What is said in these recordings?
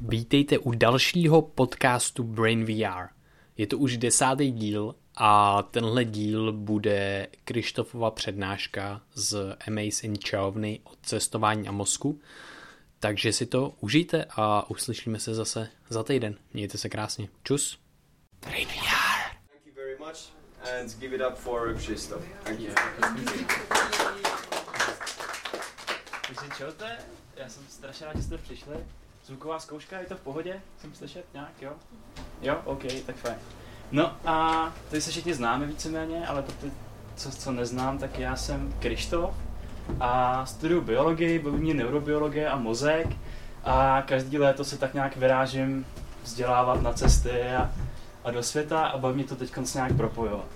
Vítejte u dalšího podcastu Brain VR. Je to už desátý díl a tenhle díl bude Krištofova přednáška z Amazing Čarovny od cestování a mozku. Takže si to užijte a uslyšíme se zase za týden. Mějte se krásně. Čus. Brain VR. Thank you very much and give it up for Krzysztof. Thank you. Takže já jsem strašně rád, že jste přišli. Zvuková zkouška, je to v pohodě? Jsem slyšet nějak, jo? Jo, OK, tak fajn. No a tady se všichni známe víceméně, ale pro ty, co, co neznám, tak já jsem Krištof a studuju biologii, baví mě neurobiologie a mozek a každý léto se tak nějak vyrážím vzdělávat na cesty a, a do světa a baví mě to teď nějak propojovat.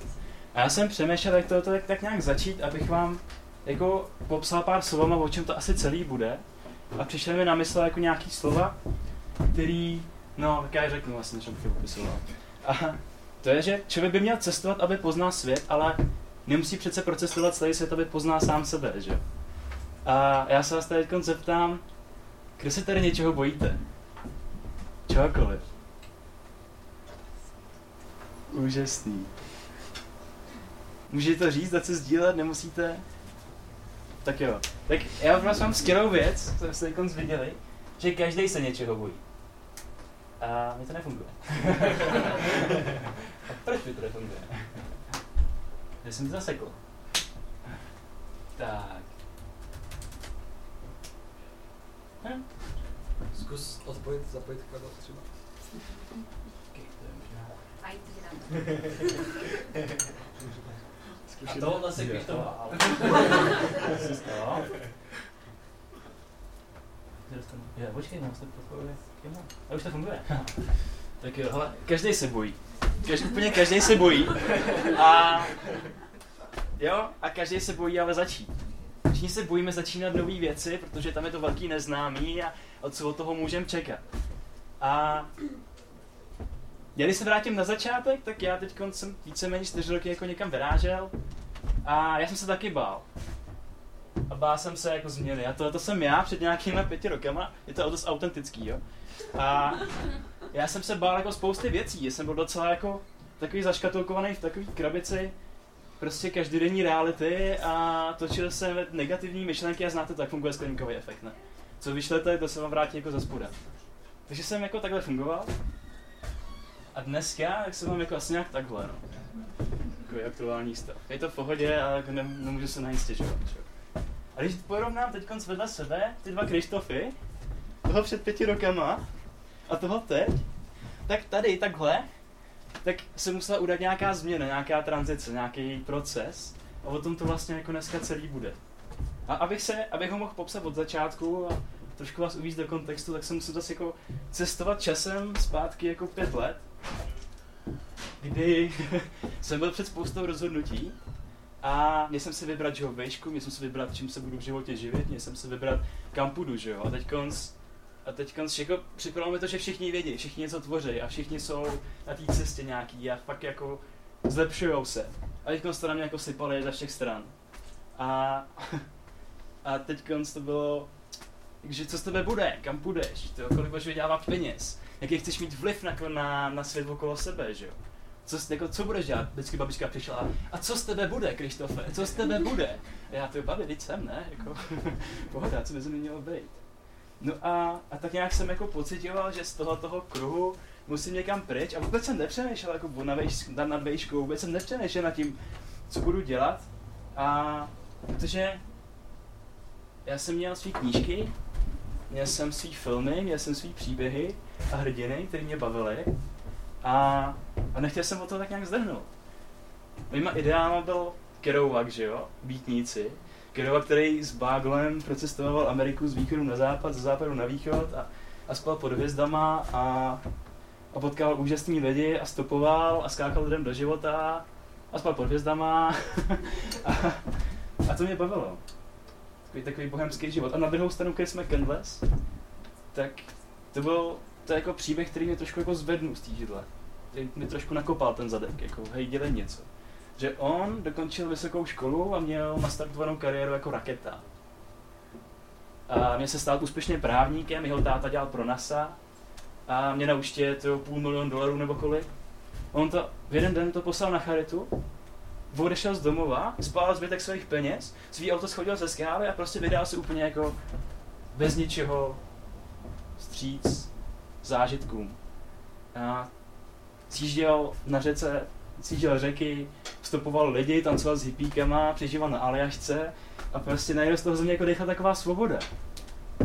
A já jsem přemýšlel, jak to tak, tak nějak začít, abych vám jako popsal pár slovama, o čem to asi celý bude. A přišel mi na mysl jako nějaký slova, který, no, tak já řeknu vlastně, než bych je popisoval. A to je, že člověk by měl cestovat, aby poznal svět, ale nemusí přece procestovat celý svět, aby poznal sám sebe, že? A já se vás teď zeptám, kdo se tady něčeho bojíte? Čehokoliv. Úžasný. Můžete to říct, dát se sdílet, nemusíte? Tak jo. Tak já vás mám skvělou věc, co jste teď viděli, že každý se něčeho bojí. A mi to nefunguje. A proč mi to nefunguje? Já jsem to zasekl. Tak. Hm? Zkus odpojit, zapojit kabel třeba. Okay, to je možná. A tohle se. Co stalo? Jo, počkej, mám se. A už to funguje. tak jo, hele, každý se bojí. Každý, úplně každý se bojí. A jo, a každý se bojí ale začít. Všichni se bojíme začínat nové věci, protože tam je to velký neznámý a, a co od toho můžeme čekat. A když se vrátím na začátek, tak já teď jsem víceméně čtyři roky jako někam vyrážel a já jsem se taky bál. A bál jsem se jako změny. A tohle to jsem já před nějakýma pěti rokama, je to dost autentický, jo. A já jsem se bál jako spousty věcí, já jsem byl docela jako takový zaškatulkovaný v takové krabici, prostě každodenní reality a točil jsem negativní myšlenky a znáte to, jak funguje skleníkový efekt, ne? Co vyšlete, to se vám vrátí jako ze spoda. Takže jsem jako takhle fungoval. A dneska, tak se mám jako asi nějak takhle, no. Takový aktuální stav. Je to v pohodě a jako ne, nemůžu se na nic stěžovat, čo? A když porovnám teď vedle sebe ty dva Krištofy, toho před pěti rokama a toho teď, tak tady takhle, tak se musela udat nějaká změna, nějaká tranzice, nějaký proces a o tom to vlastně jako dneska celý bude. A abych, se, abych ho mohl popsat od začátku a trošku vás uvíct do kontextu, tak jsem musel zase jako cestovat časem zpátky jako pět let, kdy jsem byl před spoustou rozhodnutí a měl jsem si vybrat, že ho vejšku, měl jsem si vybrat, čím se budu v životě živit, měl jsem si vybrat, kam půjdu, že jo. A teď konc, a teď jako připadalo mi to, že všichni vědí, všichni něco tvoří a všichni jsou na té cestě nějaký a fakt jako zlepšujou se. A teď to na mě jako sypali ze všech stran. A, a teď to bylo, že co z tebe bude, kam půjdeš, to, kolik budeš vydělávat peněz, jaký chceš mít vliv na, na, na svět okolo sebe, že jo co, jako, co budeš dělat? Vždycky babička přišla a, co z tebe bude, Krištofe? Co z tebe bude? A já to babi, teď jsem, ne? Jako, pohoda, co by se mělo být? No a, a tak nějak jsem jako pocitoval, že z toho toho kruhu musím někam pryč a vůbec jsem nepřemýšlel jako na vejš, nad vejškou, vůbec jsem nepřemýšlel nad tím, co budu dělat. A protože já jsem měl své knížky, měl jsem své filmy, měl jsem své příběhy a hrdiny, které mě bavily. A a nechtěl jsem o to tak nějak zdrhnout. Mýma ideálem byl Kerouac, že jo, Bítníci. Kerouac, který s Báglem procestoval Ameriku z východu na západ, z západu na východ a, a spal pod hvězdama a, a potkal úžasný lidi a stopoval a skákal lidem do života a spal pod hvězdama a, a to mě bavilo. Takový, takový bohemský život. A na druhou stranu Chris McCandless, tak to byl to jako příběh, který mě trošku jako zvednul z té židle mi trošku nakopal ten zadek, jako hej, dělej něco. Že on dokončil vysokou školu a měl nastartovanou kariéru jako raketa. A mě se stal úspěšně právníkem, jeho táta dělal pro NASA a mě na účtě to půl milion dolarů nebo kolik. On to v jeden den to poslal na charitu, odešel z domova, spál zbytek svých peněz, svý auto schodil ze skály a prostě vydal se úplně jako bez ničeho stříc zážitkům. A sjížděl na řece, sjížděl řeky, vstupoval lidi, tancoval s hippíkama, přežíval na Aljašce a prostě najednou z toho ze mě jako dechla taková svoboda.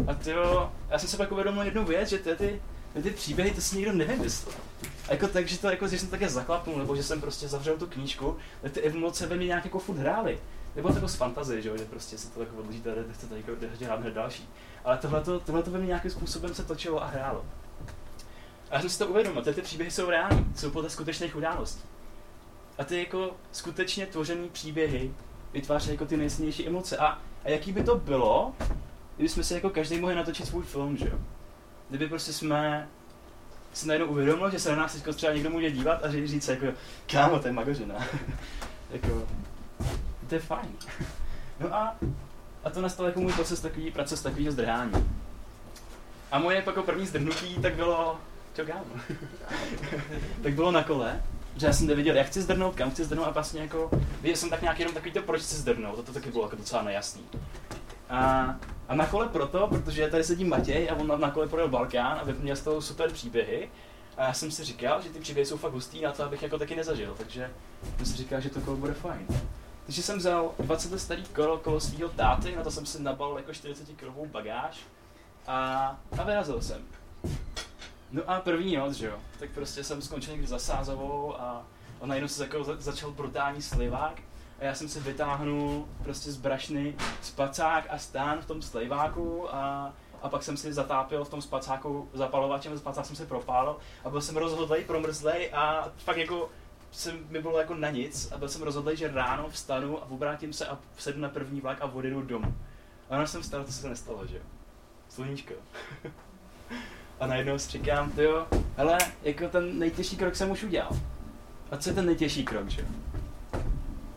A to, já jsem se pak uvědomil jednu věc, že ty, ty, ty příběhy to si nikdo nevymyslel. A jako tak, že to jako, že jsem také zaklapnul, nebo že jsem prostě zavřel tu knížku, tak ty emoce ve mně nějak jako furt hrály. Nebo to jako z fantazie, že, jo, že prostě se to jako odložíte a jdete tady jako hrát hned další. Ale tohle to ve mně nějakým způsobem se točilo a hrálo. A já jsem si to uvědomil, ty, ty příběhy jsou reální, jsou podle skutečných událostí. A ty jako skutečně tvořený příběhy vytváří jako ty nejsilnější emoce. A, a jaký by to bylo, kdyby jsme si jako každý mohli natočit svůj film, že jo? Kdyby prostě jsme si najednou uvědomil, že se na nás teď třeba někdo může dívat a říct, říct jako, kámo, to je magořina. jako, to je fajn. no a, a to nastal jako můj proces takový, proces takového zdrhání. A moje jako první zdrhnutí tak bylo, čo kámo, tak bylo na kole, že já jsem nevěděl, jak chci zdrnout, kam chci zdrnout a vlastně jako, viděl jsem tak nějak jenom takový to, proč chci zdrnout, to, to taky bylo jako docela nejasný. A, a na kole proto, protože tady sedí Matěj a on na, na kole projel Balkán a vyměl z toho super příběhy. A já jsem si říkal, že ty příběhy jsou fakt hustý na to, abych jako taky nezažil, takže jsem si říkal, že to kolo bude fajn. Takže jsem vzal 20 let starý kolo kolo svého táty, na to jsem si nabal jako 40 kilovou bagáž a, a vyrazil jsem. No a první noc, že jo, tak prostě jsem skončil někdy za Sázovou a on najednou se jako začal brutální slivák a já jsem si vytáhnul prostě z brašny spacák a stán v tom slejváku a, a pak jsem si zatápil v tom spacáku zapalovačem, spacák jsem si propálil a byl jsem rozhodlej, promrzlej a fakt jako jsem, mi bylo jako na nic a byl jsem rozhodlej, že ráno vstanu a obrátím se a sednu na první vlak a odjedu domů. A když jsem vstal, to se nestalo, že jo. Sluníčko. a najednou si říkám, jo, hele, jako ten nejtěžší krok jsem už udělal. A co je ten nejtěžší krok, že jo?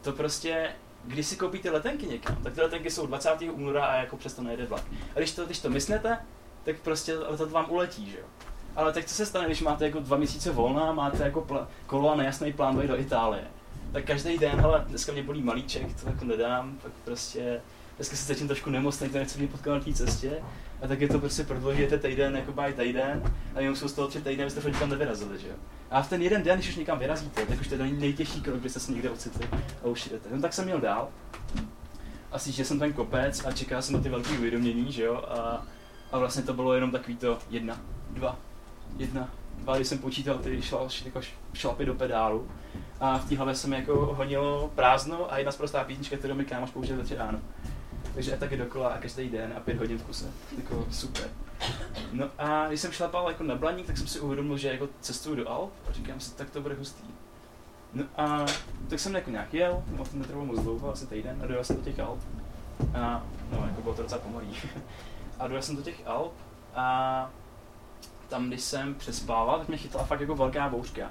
To prostě, když si koupíte letenky někam, tak ty letenky jsou 20. února a jako přesto nejde vlak. A když to, když to myslete, tak prostě letadlo vám uletí, že jo? Ale tak co se stane, když máte jako dva měsíce volna, máte jako pl- kolo a nejasný plán do Itálie? Tak každý den, hele, dneska mě bolí malíček, to jako nedám, tak prostě dneska se cítím trošku nemocný, to nechci mě potkat na té cestě, a tak je to prostě prodloužíte týden, jako by týden, a jenom jsou z toho tři týdny, abyste furt nikam nevyrazili, že jo. A v ten jeden den, když už někam vyrazíte, tak už to je ten nejtěžší krok, kdy jste se někde ocitli a už jdete. No tak jsem měl dál. A že jsem ten kopec a čekal jsem na ty velké uvědomění, že jo, a, a vlastně to bylo jenom takový to jedna, dva, jedna, dva, když jsem počítal ty šla, jako šlapy do pedálu. A v té hlavě jsem jako honilo prázdno a jedna zprostá písnička, kterou mi kámoš použil ráno. Takže taky dokola a každý den a pět hodin v kuse. Jako super. No a když jsem šlapal jako na Blaník, tak jsem si uvědomil, že jako cestuju do Alp a říkám si, tak to bude hustý. No a tak jsem jako nějak jel, no to netrvalo moc dlouho, asi týden, a dojel jsem do těch Alp. A no, jako bylo to docela pomalý. a dojel jsem do těch Alp a tam, když jsem přespával, tak mě chytla fakt jako velká bouřka.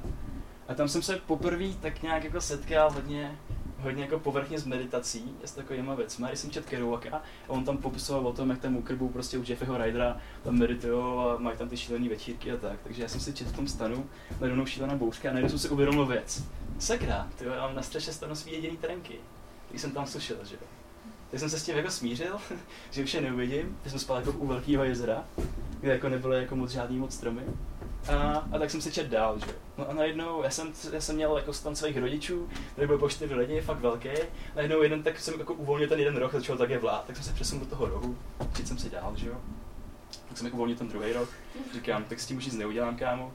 A tam jsem se poprvé tak nějak jako setkal hodně hodně jako povrchně s meditací, s takovýma věcmi. Když jsem četl Kerouaka a on tam popisoval o tom, jak tam u prostě u Jeffyho Rydera tam meditují a mají tam ty šílené večírky a tak. Takže já jsem si četl v tom stanu, najednou šílená bouřka a najednou jsem si uvědomil věc. Sakra, ty já mám na střeše stanu svý jediný trenky, který jsem tam slyšel, že jo. Tak jsem se s tím jako smířil, že už je neuvidím, že jsem spal jako u velkého jezera, kde jako nebyly jako moc žádný moc stromy. A, a tak jsem si čet dál, že No a najednou, já jsem, já jsem měl jako stan svých rodičů, tady byl po čtyři lidi, fakt velký. Najednou jeden, tak jsem jako uvolnil ten jeden roh, začal také vlád, tak jsem se přesunul do toho rohu, čet jsem si dál, že jo. Tak jsem jako uvolnil ten druhý roh, říkám, tak s tím už nic neudělám, kámo.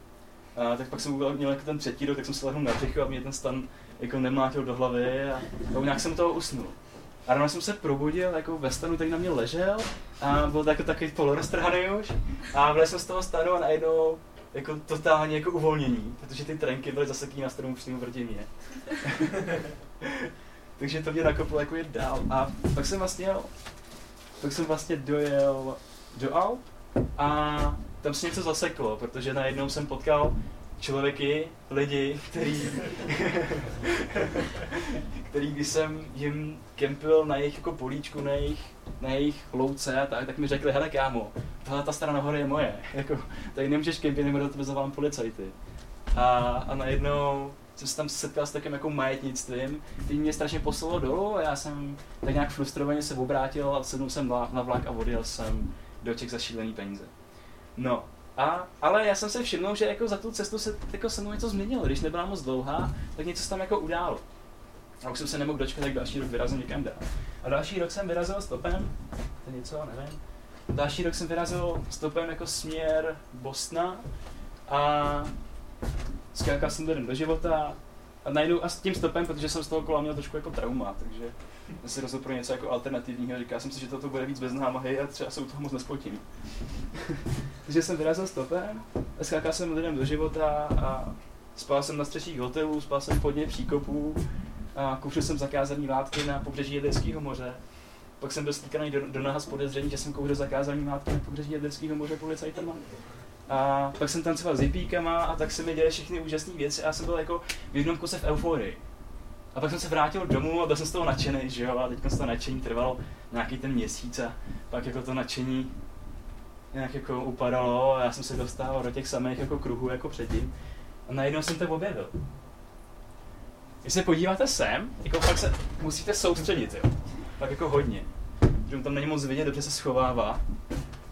A tak pak jsem uvolnil jako ten třetí rok, tak jsem se lehnul na břichu a mě ten stan jako nemlátil do hlavy a, a nějak jsem toho usnul. A ráno jsem se probudil jako ve stanu, který na mě ležel a byl jako takový poloroztrhaný už. A byl jsem z toho stanu a najednou jako totálně jako uvolnění, protože ty trenky byly zaseklý na stranu přímo proti mě. Takže to mě nakoplo jako jít dál. A pak jsem vlastně jel, pak jsem vlastně dojel do Alp a tam se něco zaseklo, protože najednou jsem potkal člověky, lidi, který, který když jsem jim kempil na jejich jako políčku, na jejich, na jejich louce a tak, tak mi řekli, hele kámo, tohle ta strana hory je moje, jako, tady nemůžeš kempit, nebo do tebe zavolám policajty. A, a najednou jsem se tam setkal s takovým jako majetnictvím, který mě strašně poslalo dolů a já jsem tak nějak frustrovaně se obrátil a sednul jsem na vlak a odjel jsem do těch za šílený peníze. No, a, ale já jsem se všiml, že jako za tu cestu se jako se mnou něco změnilo. Když nebyla moc dlouhá, tak něco se tam jako událo. A už jsem se nemohl dočkat, tak další rok vyrazil někam dál. A další rok jsem vyrazil stopem, to je něco, nevím. Další rok jsem vyrazil stopem jako směr Bosna a skákal jsem den do života a najdu a s tím stopem, protože jsem z toho kola měl trošku jako trauma, takže jsem si rozhodl pro něco jako alternativního. Říkal jsem si, že toto bude víc bez námahy a třeba se u toho moc nespotím. takže jsem vyrazil stopem, a skákal jsem lidem do života a spal jsem na střeších hotelů, spal jsem podně příkopů kouřil jsem zakázané látky na pobřeží Jaderského moře. Pak jsem byl stýkaný do, do naha z podezření, že jsem kouřil zakázané látky na pobřeží Jaderského moře policajtama. A pak jsem tancoval s hippíkama a tak se mi děly všechny úžasné věci a já jsem byl jako v jednom kuse v euforii. A pak jsem se vrátil domů a byl jsem z toho nadšený, že jo, a teď to nadšení trvalo nějaký ten měsíc a pak jako to nadšení nějak jako upadalo a já jsem se dostával do těch samých jako kruhů jako předtím. A najednou jsem to objevil. Když se podíváte sem, jako fakt se musíte soustředit, jo. Tak jako hodně. Že tam není moc vidět, dobře se schovává.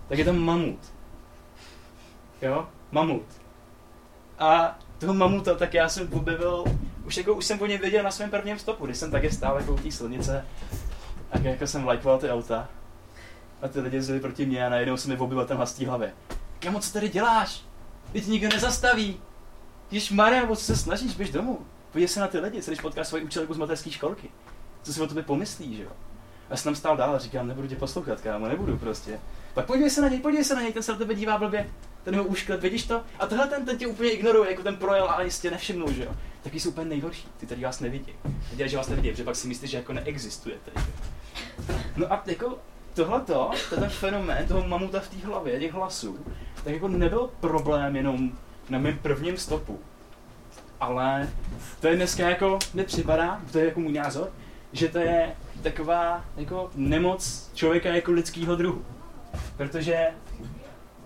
Tak je tam mamut. Jo? Mamut. A toho mamuta, tak já jsem objevil, už jako už jsem po něm věděl na svém prvním stopu, když jsem také stál jako u té silnice, tak jako jsem lajkoval ty auta. A ty lidi jezdili proti mě a najednou se mi objevil ten hlas hlavě. Kamo, co tady děláš? Teď nikdo nezastaví. Když Maria, co se snažíš, běž domů. Podívej se na ty lidi, když potkáš svoji učitelku z mateřské školky. Co si o tobě pomyslí, že jo? Já jsem tam stál dál a říkám, nebudu tě poslouchat, kámo, nebudu prostě. Pak podívej se na něj, podívej se na něj, ten se na tebe dívá blbě, ten jeho úšklep, vidíš to? A tohle ten, ten tě úplně ignoruje, jako ten projel, ale jistě nevšimnul, že jo? Taky jsou úplně nejhorší, ty tady vás nevidí. Dělají, že vás nevidí, protože pak si myslíš, že jako neexistujete. Že? No a jako tohleto, ten fenomén toho mamuta v té hlavě, těch hlasů, tak jako nebyl problém jenom na mém prvním stopu. Ale to je dneska jako, nepřipadá, to je jako můj názor, že to je taková jako nemoc člověka jako lidského druhu. Protože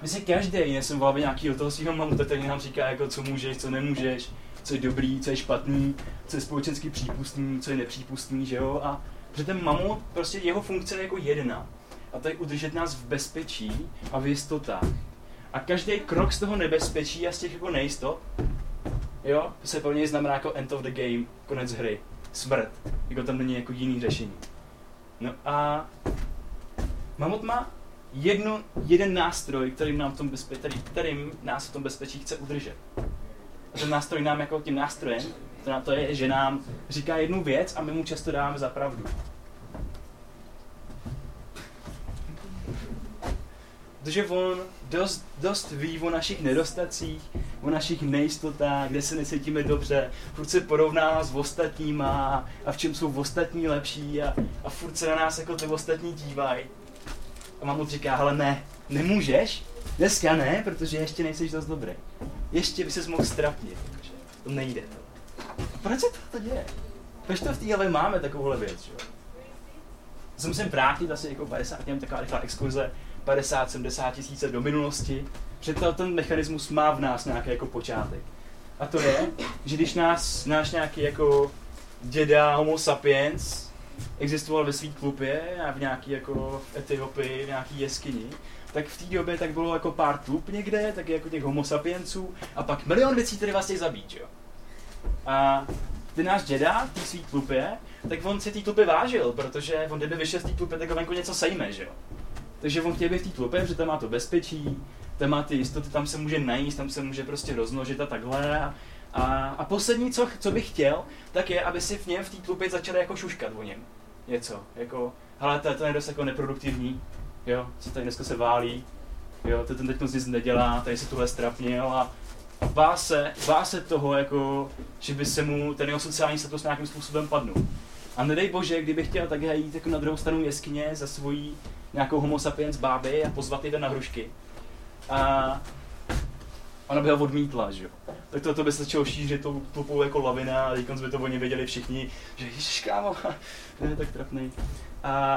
my si každý nesem v hlavě nějakého toho svého mamuta, který nám říká, jako, co můžeš, co nemůžeš, co je dobrý, co je špatný, co je společensky přípustný, co je nepřípustný, že jo? A že ten mamut, prostě jeho funkce je jako jedna. A to je udržet nás v bezpečí a v jistotách. A každý krok z toho nebezpečí a z těch jako nejistot, jo, to se pro něj znamená jako end of the game, konec hry, smrt. Jako tam není jako jiný řešení. No a mamut má jedno, jeden nástroj, kterým, nám v tom bezpe- který, kterým nás v tom bezpečí chce udržet. A ten nástroj nám jako tím nástrojem, to, na to je, že nám říká jednu věc a my mu často dáváme za pravdu. Protože on dost, dost ví o našich nedostacích, o našich nejistotách, kde se necítíme dobře, furt se porovná s ostatníma a v čem jsou ostatní lepší a, a furt se na nás jako ty ostatní dívají. A mamu říká, ale ne, nemůžeš, dneska ne, protože ještě nejsi dost dobrý. Ještě by ses mohl strapnit, to nejde to. A proč se to, děje? Proč to v téhle máme takovouhle věc, že? Se musím vrátit asi jako 50, něm taková rychlá exkurze, 50-70 tisíce do minulosti, že to, ten mechanismus má v nás nějaký jako počátek. A to je, že když nás, náš nějaký jako děda homo sapiens existoval ve svý klubě a v nějaký jako v Etiopii, v nějaký jeskyni, tak v té době tak bylo jako pár tlup někde, tak jako těch homo sapienců a pak milion věcí, které vás zabít, jo. A ten náš děda v té svý tlupě, tak on si té tlupy vážil, protože on kdyby vyšel z té tlupy, tak ho venku něco sejme, že jo. Takže on chtěl být v té tlupě, protože tam má to bezpečí, tam má ty jistoty, tam se může najíst, tam se může prostě rozmnožit a takhle. A, a, a poslední, co, co bych chtěl, tak je, aby si v něm v té tlupě začali jako šuškat o něm. Něco, jako, hele, to, to je dost jako neproduktivní, jo, co tady dneska se válí, jo, to ten teď nic nedělá, tady se tuhle strapnil a bá se, bá se toho, jako, že by se mu ten jeho sociální status nějakým způsobem padnul. A nedej bože, kdyby chtěl také jít jako na druhou stranu jeskyně za svojí nějakou homo sapiens báby a pozvat je na hrušky. A Ona by ho odmítla, že jo. Tak to, to by se začalo šířit tou tupou jako lavina a teď by to oni věděli všichni, že ježiš, kámo, je tak trapný. A,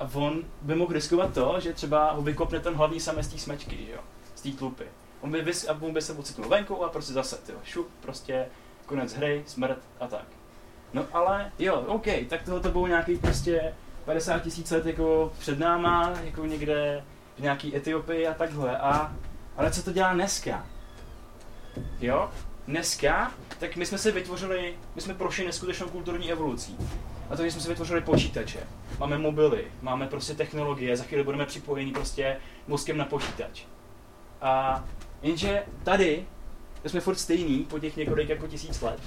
a on by mohl riskovat to, že třeba ho vykopne ten hlavní samec z té smečky, že jo, z té tlupy. On by, vys, a on by se ocitnul venku a prostě zase, tyjo, šup, prostě konec hry, smrt a tak. No ale jo, OK, tak tohle to bylo nějaký prostě 50 tisíc let jako před náma, jako někde v nějaký Etiopii a takhle. A, ale co to dělá dneska? Jo? Dneska, tak my jsme si vytvořili, my jsme prošli neskutečnou kulturní evolucí. A to, že jsme si vytvořili počítače, máme mobily, máme prostě technologie, za chvíli budeme připojeni prostě mozkem na počítač. A jenže tady, jsme furt stejný po těch několik jako tisíc let,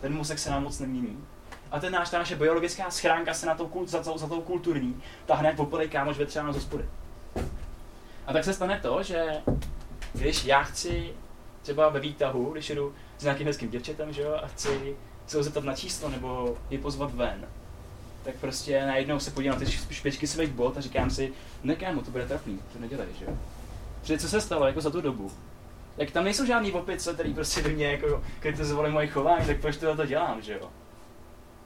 ten mozek se nám moc nemění. A ten náš, ta naše biologická schránka se na tou, kult, za, za tou kulturní tahne jak popelej kámoš vetřána z hospody. A tak se stane to, že když já chci třeba ve výtahu, když jdu s nějakým hezkým děvčetem, že jo, a chci se ho zeptat na číslo nebo je pozvat ven, tak prostě najednou se podívám na ty špičky svých bot a říkám si, ne kámo, to bude trapný, to nedělej, že jo. Protože co se stalo jako za tu dobu? Jak tam nejsou žádný opice, který prostě by mě jako kritizovali moje chování, tak proč to dělám, že jo?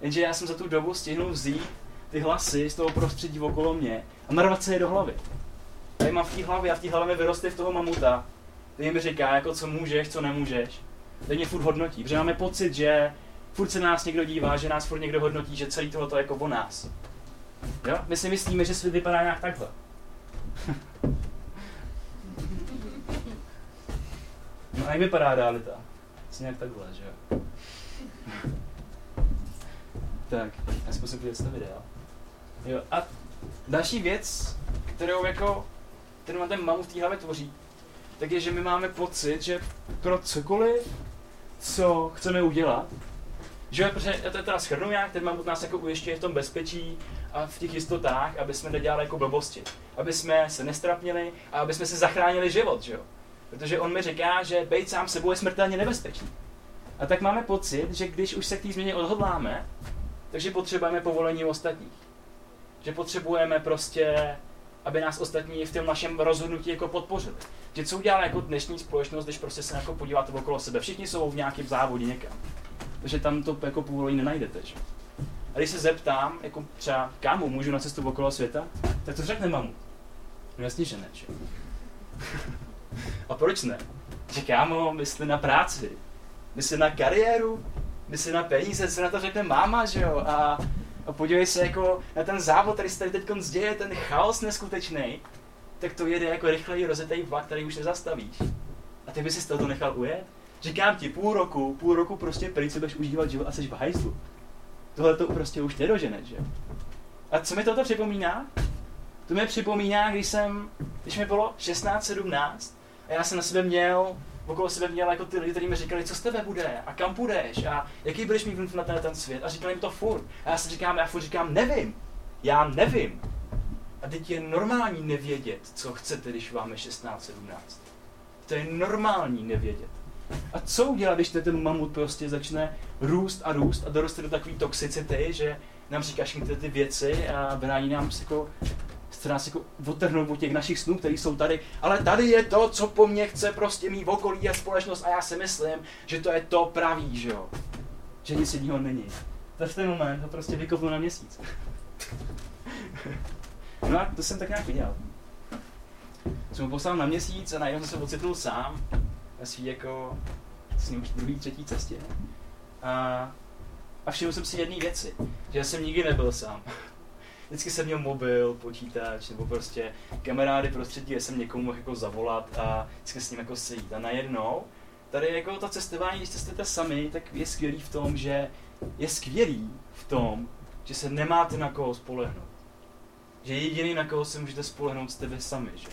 Jenže já jsem za tu dobu stihnul vzít ty hlasy z toho prostředí okolo mě a narvat se je do hlavy. Tady mám v té hlavě a v té hlavě vyroste v toho mamuta, který mi říká, jako co můžeš, co nemůžeš. Teď mě furt hodnotí, protože máme pocit, že furt se nás někdo dívá, že nás furt někdo hodnotí, že celý tohle je jako o nás. Jo? My si myslíme, že svět vypadá nějak takhle. no a jak vypadá realita? Asi nějak takhle, že jo? Tak, já si musím podívat to. Jo, a další věc, kterou jako, kterou ten mamu v té hlavě tvoří, tak je, že my máme pocit, že pro cokoliv, co chceme udělat, že protože já to teda schrnu jak ten mamut nás jako ujišťuje v tom bezpečí a v těch jistotách, aby jsme nedělali jako blbosti. Aby jsme se nestrapnili a aby jsme se zachránili život, že jo. Protože on mi říká, že být sám sebou je smrtelně nebezpečný. A tak máme pocit, že když už se k té změně odhodláme, takže potřebujeme povolení ostatních. Že potřebujeme prostě, aby nás ostatní v tom našem rozhodnutí jako podpořili. Že co udělá jako dnešní společnost, když prostě se jako podíváte okolo sebe. Všichni jsou v nějakém závodě někam. Takže tam to jako povolení nenajdete. Že? A když se zeptám, jako třeba kámu můžu na cestu okolo světa, tak to řekne mamu. No jasně, že ne. Že? A proč ne? Že kámo, myslí na práci, myslí na kariéru, myslí na peníze, co na to řekne máma, že jo? A, a podívej se jako na ten závod, který se tady teď děje, ten chaos neskutečný, tak to jede jako rychleji rozetej vlak, který už nezastavíš. A ty by si z toho nechal ujet? Říkám ti, půl roku, půl roku prostě pryč si budeš užívat život a jsi v hajzlu. Tohle to prostě už nedoženeš, že? A co mi toto připomíná? To mi připomíná, když jsem, když mi bylo 16-17 a já jsem na sebe měl, okolo sebe měl jako ty lidi, kteří mi říkali, co z tebe bude a kam půjdeš a jaký budeš mít vliv na ten, ten svět a říkali mi to furt. A já si říkám, já furt říkám, nevím, já nevím. A teď je normální nevědět, co chcete, když vám je 16-17. To je normální nevědět. A co udělat, když ten mamut prostě začne růst a růst a doroste do takové toxicity, že nám říká všechny ty věci a brání nám jako chce nás jako otrhnout od těch našich snů, které jsou tady, ale tady je to, co po mně chce prostě mít okolí a společnost a já si myslím, že to je to pravý, že jo. Že nic jiného není. To v ten moment ho prostě vykopnu na měsíc. no a to jsem tak nějak viděl. Jsem ho poslal na měsíc a najednou jsem se ocitnul sám na svý jako s ním druhý, třetí cestě. A, a všiml jsem si jedné věci, že jsem nikdy nebyl sám. Vždycky jsem měl mobil, počítač nebo prostě kamarády prostředí, jsem někomu mohl jako zavolat a vždycky s ním jako sejít. A najednou tady jako ta cestování, když cestujete sami, tak je skvělý v tom, že je skvělý v tom, že se nemáte na koho spolehnout. Že jediný, na koho se můžete spolehnout, jste vy sami, že?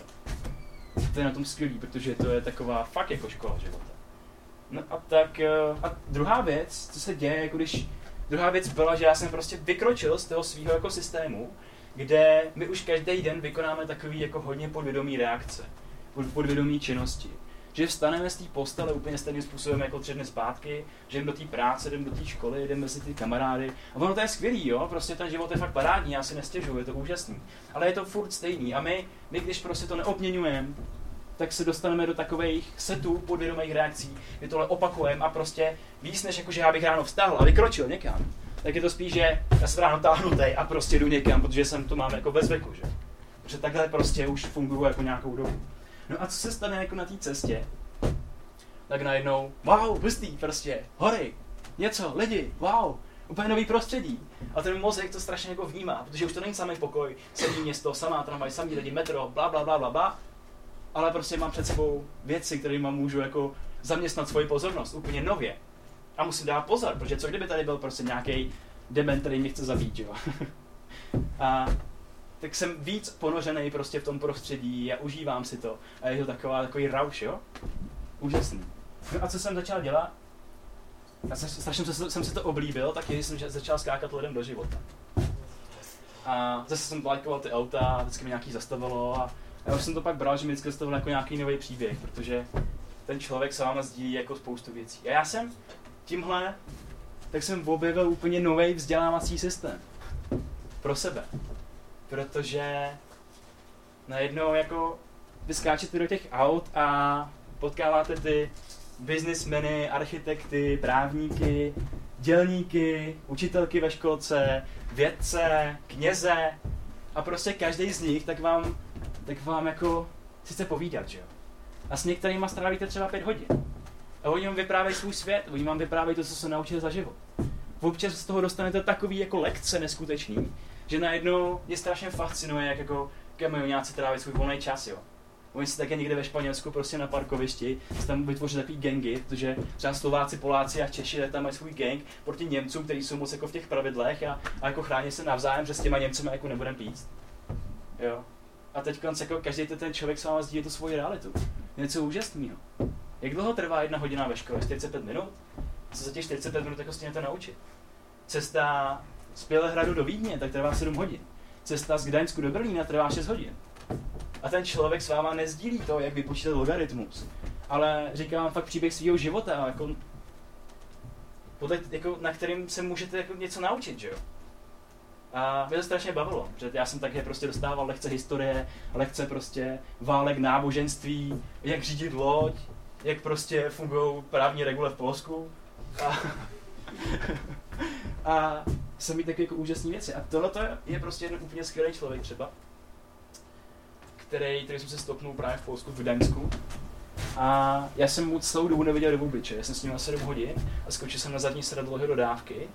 To je na tom skvělý, protože to je taková fakt jako škola života. No a tak, eh, a druhá věc, co se děje, jako když, druhá věc byla, že já jsem prostě vykročil z toho svého jako systému, kde my už každý den vykonáme takový jako hodně podvědomý reakce, podvědomí činnosti. Že vstaneme z té postele úplně stejným způsobem jako tři dny zpátky, že jdeme do té práce, jdeme do té školy, jdeme mezi ty kamarády. A ono to je skvělý, jo, prostě ten život je fakt parádní, já si nestěžuju, je to úžasný. Ale je to furt stejný. A my, my když prostě to neobměňujeme tak se dostaneme do takových setů podvědomých reakcí, kdy tohle opakujeme a prostě víc než jako, že já bych ráno vstal a vykročil někam, tak je to spíš, že já jsem ráno táhnutý a prostě jdu někam, protože jsem to mám jako ve zvyku, že? Protože takhle prostě už funguji jako nějakou dobu. No a co se stane jako na té cestě? Tak najednou, wow, hustý prostě, hory, něco, lidi, wow, úplně nový prostředí. A ten mozek to strašně jako vnímá, protože už to není samý pokoj, samý město, samá tramvaj, samý lidi, metro, bla, bla, bla, bla, bla. Ale prostě mám před sebou věci, kterými můžu jako zaměstnat svoji pozornost úplně nově. A musím dát pozor, protože co kdyby tady byl prostě nějaký dement, který mě chce zabít, jo. a tak jsem víc ponořený prostě v tom prostředí a užívám si to. A je to taková, takový rauš, jo? Úžasný. No a co jsem začal dělat? Já jsem, strašně jsem, jsem si to oblíbil, tak když jsem začal skákat lidem do života. A zase jsem lajkoval ty auta, vždycky mi nějaký zastavilo a já už jsem to pak bral, že vždycky zastavilo jako nějaký nový příběh, protože ten člověk s váma sdílí jako spoustu věcí. A já jsem tímhle, tak jsem objevil úplně nový vzdělávací systém. Pro sebe. Protože najednou jako vy skáčete do těch aut a potkáváte ty biznismeny, architekty, právníky, dělníky, učitelky ve školce, vědce, kněze a prostě každý z nich tak vám, tak vám jako si chce povídat, že jo. A s některými strávíte třeba pět hodin. A oni vám vyprávějí svůj svět, oni vám vyprávějí to, co se naučili za život. Občas z toho dostanete takový jako lekce neskutečný, že najednou je strašně fascinuje, jak jako kamionáci tráví svůj volný čas, jo. Oni si také někde ve Španělsku prostě na parkovišti si tam vytvoří takový gangy, protože třeba Slováci, Poláci a Češi tam mají svůj gang proti Němcům, kteří jsou moc jako v těch pravidlech a, a jako chrání se navzájem, že s těma Němcema jako nebudeme pít. Jo. A teď jako každý ten člověk s váma sdílí tu svoji realitu. Něco úžasného. Jak dlouho trvá jedna hodina ve škole? 45 minut? Co za těch 45 minut jako stěhnete naučit? Cesta z Bělehradu do Vídně, tak trvá 7 hodin. Cesta z Gdaňsku do Berlína trvá 6 hodin. A ten člověk s váma nezdílí to, jak vypočítat logaritmus, ale říká vám fakt příběh svého života, jako, podle, jako, na kterým se můžete jako něco naučit, že jo? A mě to strašně bavilo, že já jsem také prostě dostával lekce historie, lekce prostě válek náboženství, jak řídit loď, jak prostě fungují právní regule v Polsku. A, a jsem mít takové jako úžasné věci. A tohle je prostě jeden úplně skvělý člověk třeba, který, který jsem se stopnul právě v Polsku, v Gdaňsku. A já jsem mu celou dobu neviděl do obliče. Já jsem s ním na 7 hodin a skočil jsem na zadní sedadlo do dodávky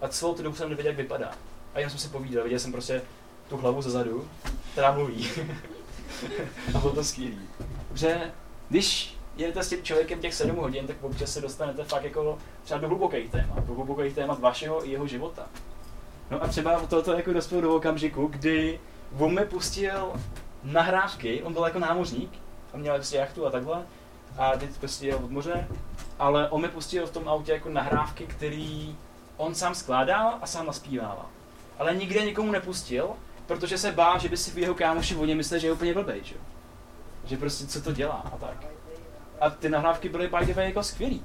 a celou tu dobu jsem nevěděl, jak vypadá. A jenom jsem si povídal, viděl jsem prostě tu hlavu zezadu, která mluví. a bylo to skvělý. Že když jedete s tím člověkem těch 7 hodin, tak občas se dostanete fakt jako třeba do hlubokých témat, do hlubokých témat vašeho i jeho života. No a třeba toto jako dospěl do okamžiku, kdy on mi pustil nahrávky, on byl jako námořník a měl prostě jachtu a takhle a teď prostě jel od moře, ale on mi pustil v tom autě jako nahrávky, který on sám skládal a sám naspívával. Ale nikde nikomu nepustil, protože se bál, že by si v jeho kámoši o něm myslel, že je úplně blbej, že? že prostě co to dělá a tak. A ty nahrávky byly by jako skvělý.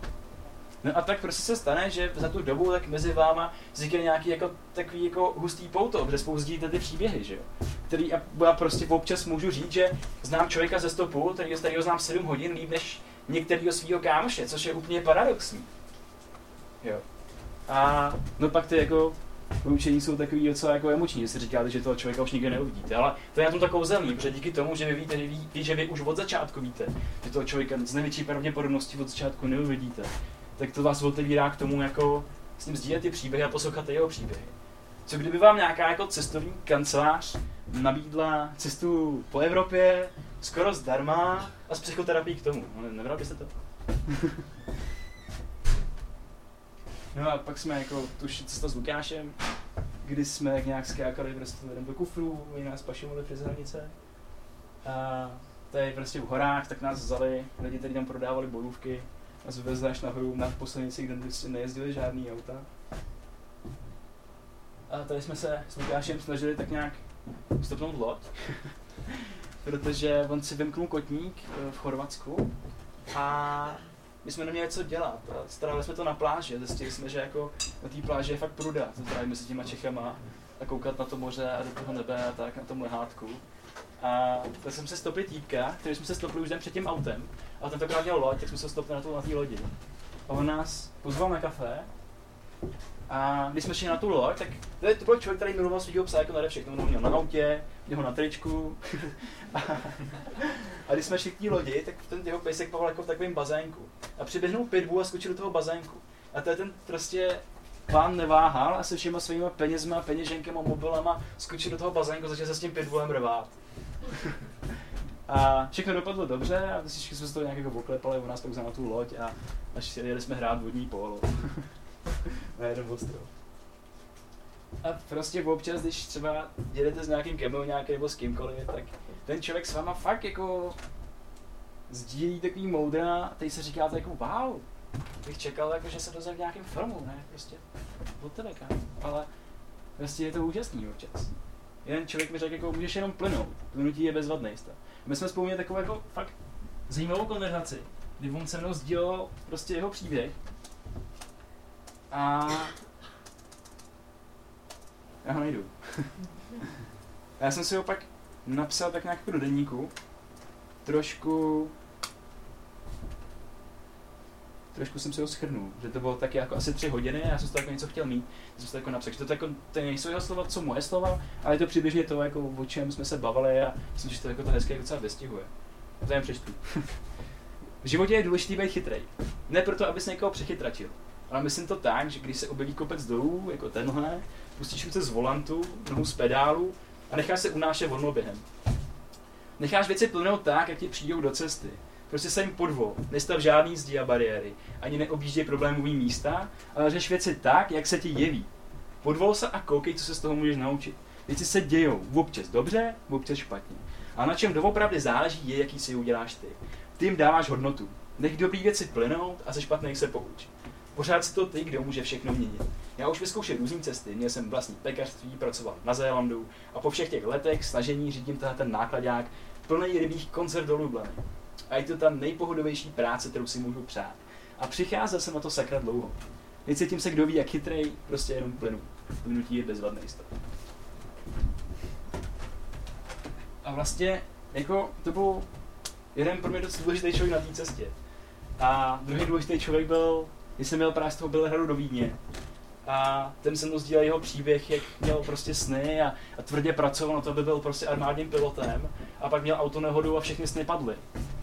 No a tak prostě se stane, že za tu dobu tak mezi váma vznikne nějaký jako takový jako hustý pouto, kde spolu ty příběhy, že jo. Který a já prostě občas můžu říct, že znám člověka ze stopu, který, kterýho znám 7 hodin líp než některého svého kámoše, což je úplně paradoxní. Jo. A no pak ty jako poučení jsou takový docela jako emoční, že si říkáte, že toho člověka už nikdy neuvidíte. Ale to je na tom takovou zelný, protože díky tomu, že vy víte, že, ví, že vy už od začátku víte, že toho člověka z největší pravděpodobností od začátku neuvidíte, tak to vás otevírá k tomu jako s ním sdílet ty příběhy a poslouchat jeho příběhy. Co kdyby vám nějaká jako cestovní kancelář nabídla cestu po Evropě skoro zdarma a s psychoterapií k tomu? No, nebral byste to? no a pak jsme jako tu cesta s Lukášem, kdy jsme jak nějak skákali prostě do kufrů, oni nás pašovali přes hranice. A tady prostě v horách, tak nás vzali lidi, kteří tam prodávali bojůvky, a zvezli až nahoru na poslednici, kde prostě nejezdili žádný auta. A tady jsme se s Lukášem snažili tak nějak stopnout loď, protože on si vymknul kotník eh, v Chorvatsku a my jsme neměli co dělat. Starali jsme to na pláži zjistili jsme, že jako na té pláži je fakt pruda, to trávíme mezi těma Čechama a koukat na to moře a do toho nebe a tak, na tom lehátku. A tak jsem se stopil týpka, který jsme se stopili už den před tím autem. A tentokrát měl loď, tak jsme se stopili na tu, na té lodi. A on nás pozval na kafe. A když jsme šli na tu loď, tak to, byl člověk, který miloval svého psa jako nade všechno. On měl na autě, měl ho na tričku. a, a když jsme šli k té lodi, tak ten jeho pejsek plaval jako v takovém bazénku. A přiběhnul pitbull a skočil do toho bazénku. A to je ten prostě pán neváhal a se všema svýma penězma, peněženkama, mobilama skočil do toho bazénku, začal se s tím pitbullem rvát. A všechno dopadlo dobře a všichni jsme se to nějak jako oklepali, u nás pak na tu loď a až jeli jsme hrát vodní polo. na jeden ostrov. A prostě občas, když třeba jedete s nějakým kemou nějaký nebo s kýmkoliv, tak ten člověk s váma fakt jako sdílí takový moudra a teď se říkáte jako wow, bych čekal, jako, že se dozvím v nějakém filmu, ne, prostě od tebe, kámo. ale prostě je to úžasný občas. Jeden člověk mi řekl, jako můžeš jenom plynout, plynutí je bezvadný stav. My jsme spolu měli takovou jako fakt zajímavou konverzaci, kdy on se mnou sdílel prostě jeho příběh a já ho najdu. já jsem si ho pak napsal tak nějak jako do denníku, trošku trošku jsem si ho schrnul, že to bylo tak jako asi tři hodiny a já jsem si to jako něco chtěl mít, jsem si to jako napsal, že to, jako, to nejsou jeho slova, co moje slova, ale je to přibližně to, jako, o čem jsme se bavili a myslím, že to jako to hezky docela vystihuje. To jen přečtu. v životě je důležité být chytrej. Ne proto, abys někoho přechytračil, ale myslím to tak, že když se objeví kopec dolů, jako tenhle, pustíš ruce z volantu, nohu z pedálu a necháš se unášet volno během. Necháš věci plynout tak, jak ti přijdou do cesty. Prostě se jim podvol, nestav žádný zdi a bariéry, ani neobjížděj problémový místa, ale řeš věci tak, jak se ti jeví. Podvol se a koukej, co se z toho můžeš naučit. Věci se dějou, občas dobře, občas špatně. A na čem doopravdy záleží je, jaký si uděláš ty. Ty jim dáváš hodnotu. Nech dobrý věci plynout a ze špatných se pouč. Pořád si to ty, kdo může všechno měnit. Já už vyzkoušel různé cesty, měl jsem vlastní pekařství, pracoval na Zélandu a po všech těch letech snažení řídím tenhle ten nákladák plný rybích koncert do Lublany. A je to ta nejpohodovější práce, kterou si můžu přát. A přicházel jsem na to sakra dlouho. Necítím se, kdo ví, jak chytrej, prostě jenom plynu. Plynutí je bezvadný stav. A vlastně, jako, to byl jeden pro mě dost důležitý člověk na té cestě. A druhý důležitý člověk byl, když jsem měl právě z toho Bělehradu do Vídně. A ten se mnou sdílel jeho příběh, jak měl prostě sny a, a tvrdě pracoval na to, aby byl prostě armádním pilotem. A pak měl autonehodu a všechny sny padly.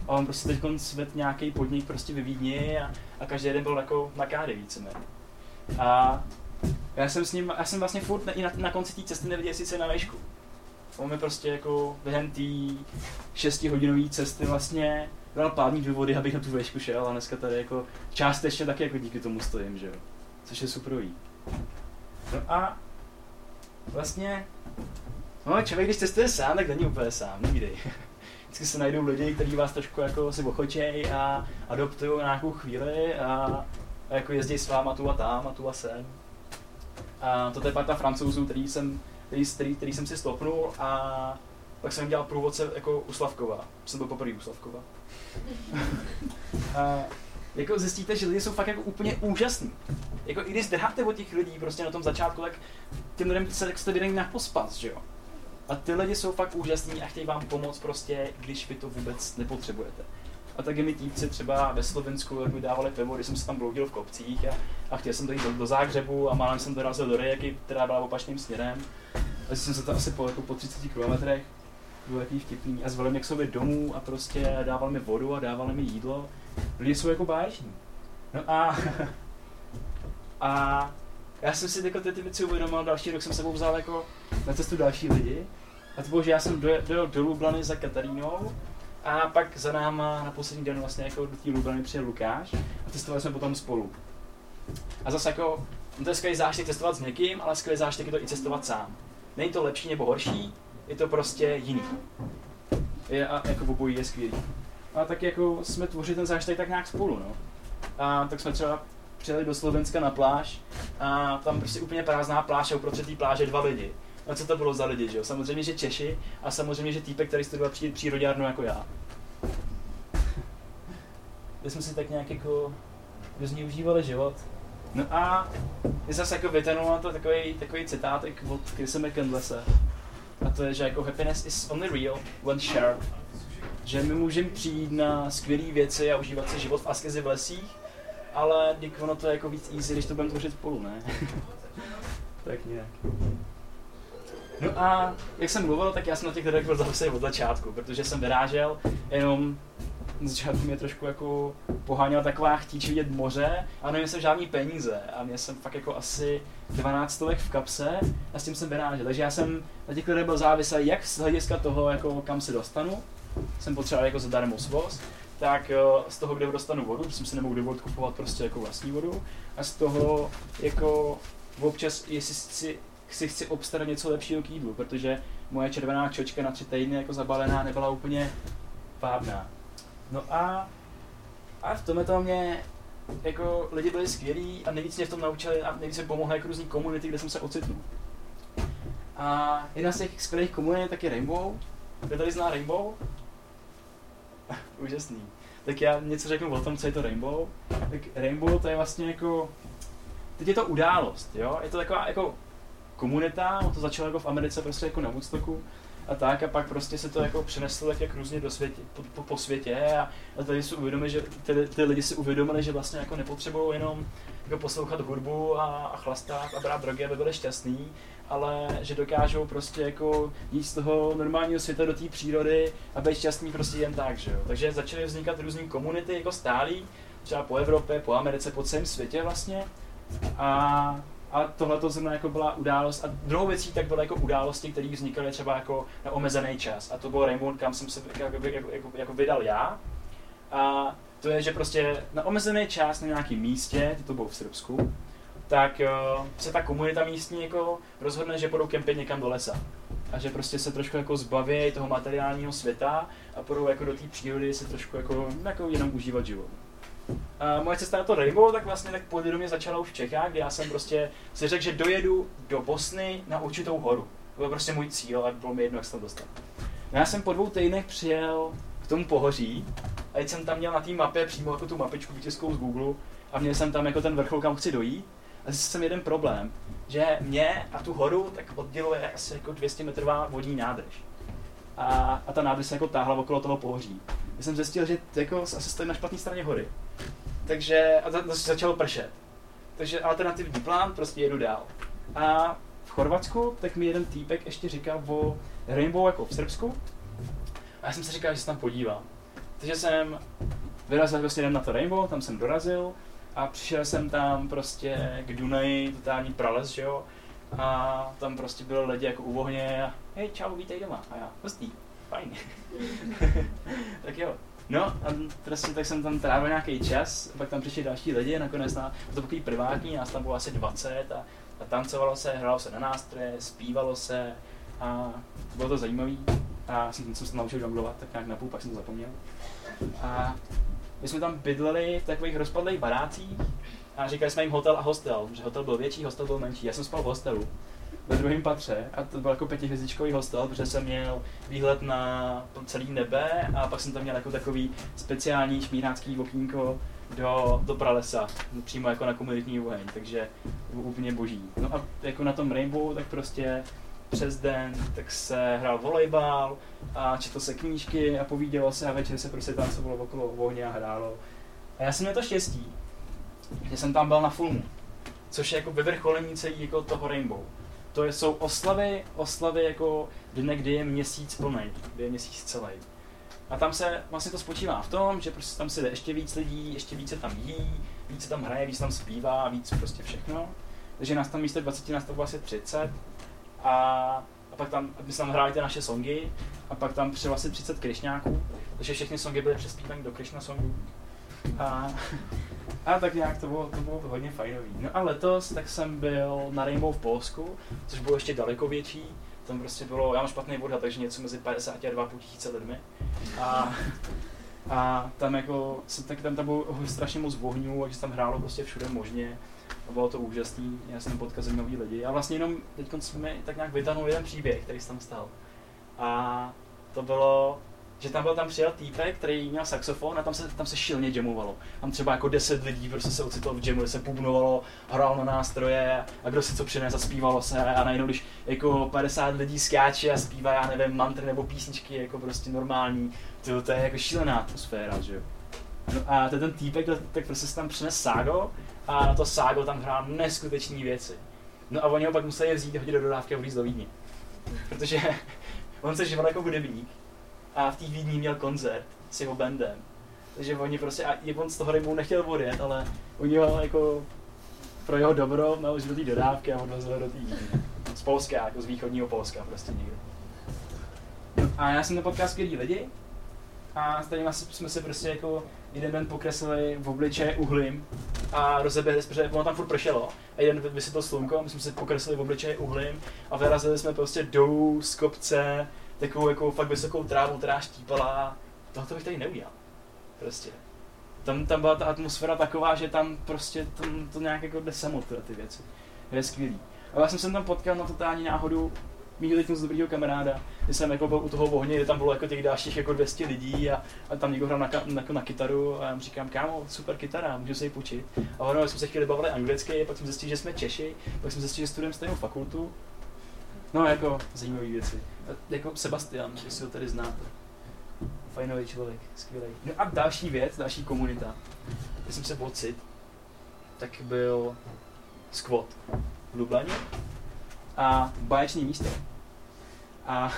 A on prostě teď svět nějaký podnik prostě ve Vídni a, a každý den byl jako na káry víceméně. A já jsem s ním, já jsem vlastně furt i na, na konci té cesty neviděl sice na výšku. On mi prostě jako během té šestihodinové cesty vlastně dal pádní důvody, abych na tu výšku šel a dneska tady jako částečně taky jako díky tomu stojím, že jo. Což je superový. No a vlastně, no člověk, když cestuje sám, tak není úplně sám, nikdy. Vždycky se najdou lidi, kteří vás trošku jako si ochočej a adoptují na nějakou chvíli a, a jako jezdí s váma tu a tam a tu a sem. A to je parta francouzů, který jsem, který, který, který jsem si stopnul a pak jsem dělal průvodce jako u Slavkova. Jsem byl poprvé u Slavkova. a, jako zjistíte, že lidi jsou fakt jako úplně úžasní. Jako i když zdrháte od těch lidí prostě na tom začátku, tak těm lidem se tak jste na pospas, že jo. A ty lidi jsou fakt úžasní a chtějí vám pomoct prostě, když vy to vůbec nepotřebujete. A taky mi týpci třeba ve Slovensku, jak mi dávali pivo, když jsem se tam bloudil v kopcích a, a chtěl jsem dojít do, do Zágřebu a málem jsem dorazil do Rijeky, která byla opačným směrem. A jsem se to asi po, jako po 30 kilometrech, takový vtipný a zvali mě k sobě domů a prostě dávali mi vodu a dávali mi jídlo. Lidi jsou jako báječní. No a, a já jsem si jako ty, ty věci uvědomil, další rok jsem sebou vzal jako na cestu další lidi. A to bylo, že já jsem dojel do, do Lublany za Katarínou a pak za náma na poslední den vlastně jako do té Lublany přijel Lukáš a testovali jsme potom spolu. A zase jako, no to je skvělý zážitek cestovat s někým, ale skvělý zážitek je to i cestovat sám. Není to lepší nebo horší, je to prostě jiný. Je, a jako obojí je skvělý. A tak jako jsme tvořili ten zážitek tak nějak spolu, no. A tak jsme třeba přijeli do Slovenska na pláž a tam prostě úplně prázdná pláž a uprostřed té pláže dva lidi. A co to bylo za lidi, že jo? Samozřejmě, že Češi a samozřejmě, že týpek, který studoval při, přírodárnu jako já. My jsme si tak nějak jako různě užívali život. No a je zase jako vytenul na to takový, takový citátek od Chrisa McCandlesse. A to je, že jako happiness is only real when shared. Že my můžeme přijít na skvělé věci a užívat si život v askezi v lesích, ale když ono to je jako víc easy, když to budeme tvořit spolu, ne? tak nějak. No a jak jsem mluvil, tak já jsem na těch lidech byl zase od začátku, protože jsem vyrážel, jenom na začátku mě trošku jako poháněla taková chtíč vidět moře a nevím jsem žádný peníze a měl jsem fakt jako asi 12 stovek v kapse a s tím jsem vyrážel. Takže já jsem na těch lidech byl závislý jak z hlediska toho, jako kam se dostanu, jsem potřeboval jako zadarmo svoz, tak eh, z toho, kde dostanu vodu, protože jsem si nemohl dovolit kupovat prostě jako vlastní vodu, a z toho jako občas, jestli si, si chci obstarat něco lepšího k jídlu, protože moje červená čočka na tři týdny jako zabalená nebyla úplně pádná. No a, a v tomhle to mě jako lidi byli skvělí a nejvíc mě v tom naučili a nejvíc mi pomohly jako různý komunity, kde jsem se ocitnul. A jedna z těch skvělých komunit tak je Rainbow. Kdo tady zná Rainbow? Úžasný. Tak já něco řeknu o tom, co je to Rainbow. Tak Rainbow to je vlastně jako, teď je to událost, jo? Je to taková jako komunita, to začalo jako v Americe prostě jako na Woodstocku a tak a pak prostě se to jako přeneslo tak jak různě do světě, po, po, po světě a, a tady si uvědomili, že ty, ty lidi si uvědomili, že vlastně jako nepotřebují jenom jako poslouchat hudbu a, a chlastat a brát drogy, aby byli šťastní, ale že dokážou prostě jako jít z toho normálního světa do té přírody a být šťastní prostě jen tak, že jo. Takže začaly vznikat různé komunity jako stálí, třeba po Evropě, po Americe, po celém světě vlastně. A, a tohle to zrovna jako byla událost. A druhou věcí tak byly jako události, které vznikaly třeba jako na omezený čas. A to byl Rainbow, kam jsem se jako, jako, jako, jako vydal já. A to je, že prostě na omezený čas na nějakém místě, to bylo v Srbsku, tak uh, se ta komunita místní jako rozhodne, že půjdou kempit někam do lesa. A že prostě se trošku jako zbaví toho materiálního světa a půjdou jako do té přírody se trošku jako, jako jenom užívat život. Moje cesta na to Rainbow, tak vlastně tak podvědomě začala už v Čechách, kde já jsem prostě si řekl, že dojedu do Bosny na určitou horu. To byl prostě můj cíl a bylo mi jedno, jak se tam dostat. No já jsem po dvou týdnech přijel k tomu pohoří a teď jsem tam měl na té mapě přímo jako tu mapičku vytiskou z Google a měl jsem tam jako ten vrchol, kam chci dojít. A zjistil jsem jeden problém, že mě a tu horu tak odděluje asi jako 200 metrová vodní nádrž. A, a ta nádrž se jako táhla okolo toho pohoří. Já jsem zjistil, že jako asi stojím na špatné straně hory. Takže a to začalo pršet. Takže alternativní plán, prostě jedu dál. A v Chorvatsku, tak mi jeden týpek ještě říkal o Rainbow jako v Srbsku. A já jsem si říkal, že se tam podívám. Takže jsem vyrazil vlastně na to Rainbow, tam jsem dorazil a přišel jsem tam prostě k Dunaji, totální prales, že jo. A tam prostě bylo lidi jako u ohně a hej, čau, vítej doma. A já, hustý, fajn. tak jo. No a prostě tak jsem tam trávil nějaký čas, pak tam přišli další lidi, nakonec na, to takový privátní, nás tam bylo asi 20 a, a tancovalo se, hrálo se na nástroje, zpívalo se a bylo to zajímavý. A jsem, jsem se naučil žonglovat, tak nějak na půl, pak jsem to zapomněl. A my jsme tam bydleli v takových rozpadlých barácích a říkali jsme jim hotel a hostel, že hotel byl větší, hostel byl menší. Já jsem spal v hostelu ve druhém patře a to byl jako pětihvězdičkový hostel, protože jsem měl výhled na celý nebe a pak jsem tam měl jako takový speciální šmírácký okýnko do, do pralesa, přímo jako na komunitní oheň, takže úplně boží. No a jako na tom Rainbow, tak prostě přes den, tak se hrál volejbal a četl se knížky a povídělo se a večer se prostě tancovalo okolo ohně a hrálo. A já jsem měl to štěstí, že jsem tam byl na filmu, což je jako vyvrcholení celý jako toho Rainbow. To jsou oslavy, oslavy jako dne, kdy je měsíc plný, kdy je měsíc celý. A tam se vlastně to spočívá v tom, že prostě tam si jde ještě víc lidí, ještě více tam jí, více tam hraje, víc tam zpívá, víc prostě všechno. Takže nás tam místo 20 nás bylo asi 30 a, a pak tam, my jsme tam hráli ty naše songy a pak tam přišlo asi 30 krišňáků, takže všechny songy byly přespívané do Krishna songů. A, a tak nějak to bylo, to bylo hodně fajnový. No a letos tak jsem byl na Rainbow v Polsku, což bylo ještě daleko větší. Tam prostě bylo, já mám špatný odhad, takže něco mezi 50 a 2,5 tisíce lidmi. A, a tam jako, tak tam, tam bylo strašně moc ohňů, takže tam hrálo prostě všude možně. A bylo to úžasný, já jsem potkal zajímavý lidi. A vlastně jenom teď jsme tak nějak vytanul jeden příběh, který jsem tam stal. A to bylo, že tam byl tam přijel týpek, který měl saxofon a tam se, tam se šilně jamovalo. Tam třeba jako 10 lidí prostě se ocitlo v jamu, se pubnovalo, hrál na nástroje a kdo si co přines a zpívalo se a najednou, když jako 50 lidí skáče a zpívá, já nevím, mantry nebo písničky jako prostě normální, to, to je jako šílená atmosféra, že jo. No a ten týpek, tak, prostě se tam přines ságo a na to ságo tam hrál neskutečné věci. No a oni ho pak museli vzít, hodit do dodávky a odvízt do Vídně. Protože on se žival jako hudebník a v té Vídni měl koncert s jeho bandem. Takže oni prostě, a on z toho Rimu nechtěl odjet, ale oni ho jako pro jeho dobro naložili do té dodávky a odvezli ho do té. Z Polska, jako z východního Polska prostě někde. A já jsem potkal skvělý lidi a s kterými jsme se prostě jako jeden den pokreslili v obličeji uhlím a rozeběhli jsme, protože ono tam furt pršelo a jeden vysvětl slunko, my jsme se pokreslili v obličeji uhlím a vyrazili jsme prostě dolů z kopce, takovou jako fakt vysokou trávu, která štípala, tohle bych tady neudělal. Prostě. Tam, tam byla ta atmosféra taková, že tam prostě tam to nějak jako jde samo ty věci. Je skvělý. A já jsem se tam potkal na totální náhodu teď moc dobrýho kamaráda, kdy jsem jako byl u toho ohně, kde tam bylo jako těch dalších jako 200 lidí a, a tam někdo hrál na, na, na, kytaru a já mu říkám, kámo, super kytara, můžu se ji půjčit. A ono, jsme se chvíli bavili anglicky, pak jsme zjistili, že jsme Češi, pak jsme zjistili, že studujeme stejnou fakultu. No jako zajímavé věci. Jako Sebastian, jestli ho tady znáte. Fajnový člověk, skvělý. No a další věc, další komunita, kde jsem se pocit, tak byl squat v Lublaně a báječný místo. A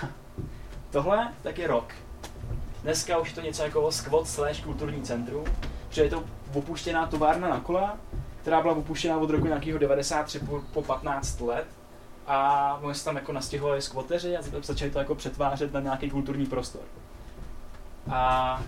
tohle tak je rok. Dneska už je to něco jako squat slash kulturní centrum, protože je to opuštěná továrna na kola, která byla opuštěná od roku nějakého 93 po, po 15 let. A oni se tam jako nastěhovali skvoteři a začali to jako přetvářet na nějaký kulturní prostor. A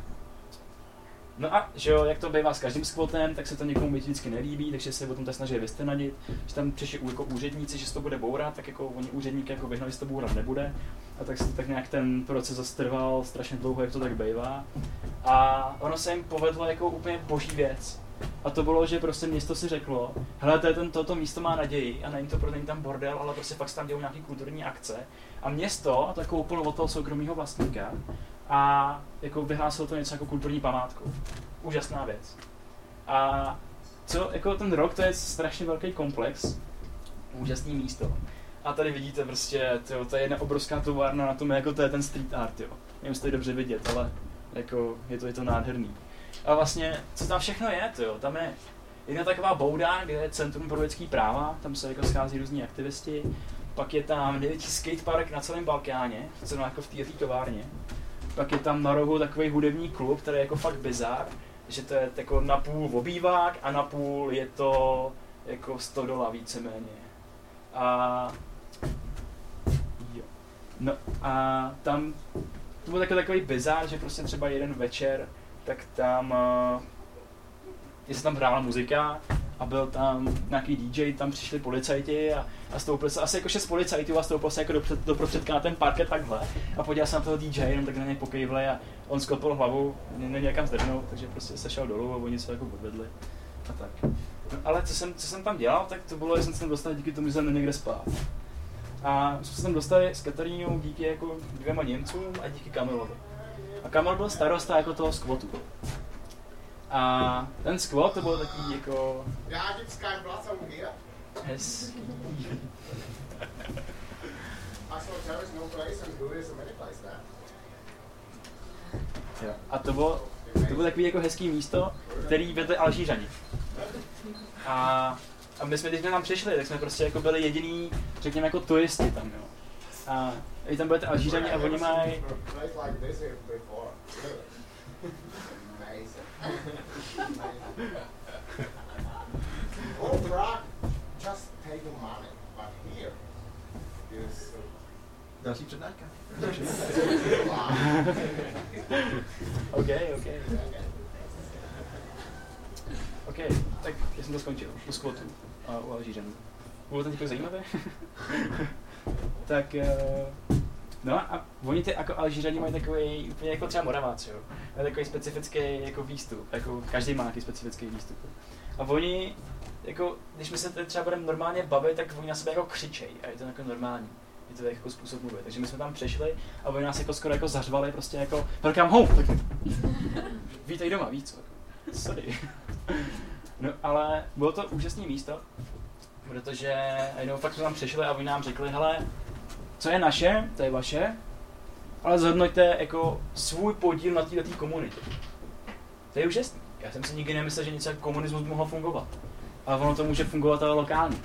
No a že jo, jak to bývá s každým skvotem, tak se to někomu vždycky nelíbí, takže se o tom snaží vystenadit, že tam přišli jako úředníci, že se to bude bourat, tak jako oni úředníky jako vyhnali, že to bourat nebude. A tak se tak nějak ten proces zastrval strašně dlouho, jak to tak bývá. A ono se jim povedlo jako úplně boží věc. A to bylo, že prostě město si řeklo, hele, to je ten, toto místo má naději a není to pro není tam bordel, ale prostě fakt tam dělou nějaký kulturní akce. A město to úplně od toho soukromého vlastníka a jako vyhlásil to něco jako kulturní památku. Úžasná věc. A co, jako ten rok, to je strašně velký komplex, úžasný místo. A tady vidíte prostě, to je jedna obrovská továrna na tom, jako to je ten street art, jo. Nevím, jestli to je dobře vidět, ale jako je to, je to nádherný. A vlastně, co tam všechno je, tyjo, tam je jedna taková bouda, kde je Centrum pro lidský práva, tam se jako schází různí aktivisti, pak je tam největší skatepark na celém Balkáně, co jako v té továrně pak je tam na rohu takový hudební klub, který je jako fakt bizar, že to je jako napůl obývák a napůl je to jako 100 dola víceméně. A jo. No a tam to byl takový, takový bizar, že prostě třeba jeden večer, tak tam, uh, se tam hrála muzika a byl tam nějaký DJ, tam přišli policajti a, a stoupil se asi jako šest policajtů a stoupil se jako do, do prostředka na ten parket takhle a podíval se na toho DJ, jenom tak na něj pokejvli a on sklopil hlavu, není někam zdrhnout, takže prostě se šel dolů a oni se jako odvedli a tak. No, ale co jsem, co jsem tam dělal, tak to bylo, že jsem se tam dostal díky tomu, že jsem někde spát. A jsme se tam dostali s Katarínou díky jako dvěma Němcům a díky Kamilovi. A Kamil byl starosta jako toho skvotu. A ten squat to bylo takový jako... Hezký. Jo. A to bylo, to bylo takový jako hezký místo, který vedli Alžířani. A, a my jsme, když jsme tam přišli, tak jsme prostě jako byli jediný, řekněme, jako turisti tam, jo. A i tam ty Alžířani a oni mají... Money, but here is Další přednáška. OK, OK. OK, tak já jsem to skončil, u squatu a u Alžířanů. Bylo to zajímavé? tak, uh, no a oni ty jako Alžířani mají takový, úplně jako třeba Moraváci, jo. Mají takový specifický jako výstup, jako každý má nějaký specifický výstup. A oni, jako, když my se teď třeba budeme normálně bavit, tak oni na sebe jako křičej a je to jako normální. Je to jako způsob mluvit. Takže my jsme tam přišli a oni nás jako skoro jako zařvali prostě jako welcome home. Tak vítej doma, víc. Sorry. No ale bylo to úžasné místo, protože jednou fakt jsme tam přišli a oni nám řekli, hele, co je naše, to je vaše, ale zhodnoťte jako svůj podíl na této komunitě. To je úžasný. Já jsem si nikdy nemyslel, že něco jako komunismus mohlo fungovat. Ale ono to může fungovat ale lokálně.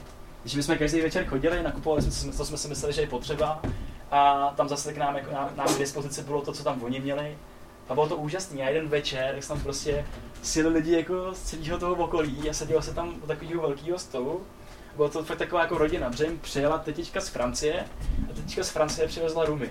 Když my jsme každý večer chodili, nakupovali jsme, co jsme si mysleli, že je potřeba, a tam zase k nám, jako, nám, nám k dispozici bylo to, co tam oni měli. A bylo to úžasný. A jeden večer, jak tam prostě sjeli lidi jako z celého toho okolí a sedělo se tam u takového velkého stolu. Bylo to fakt taková jako rodina, protože jim přijela tetička z Francie a tetička z Francie přivezla rumy.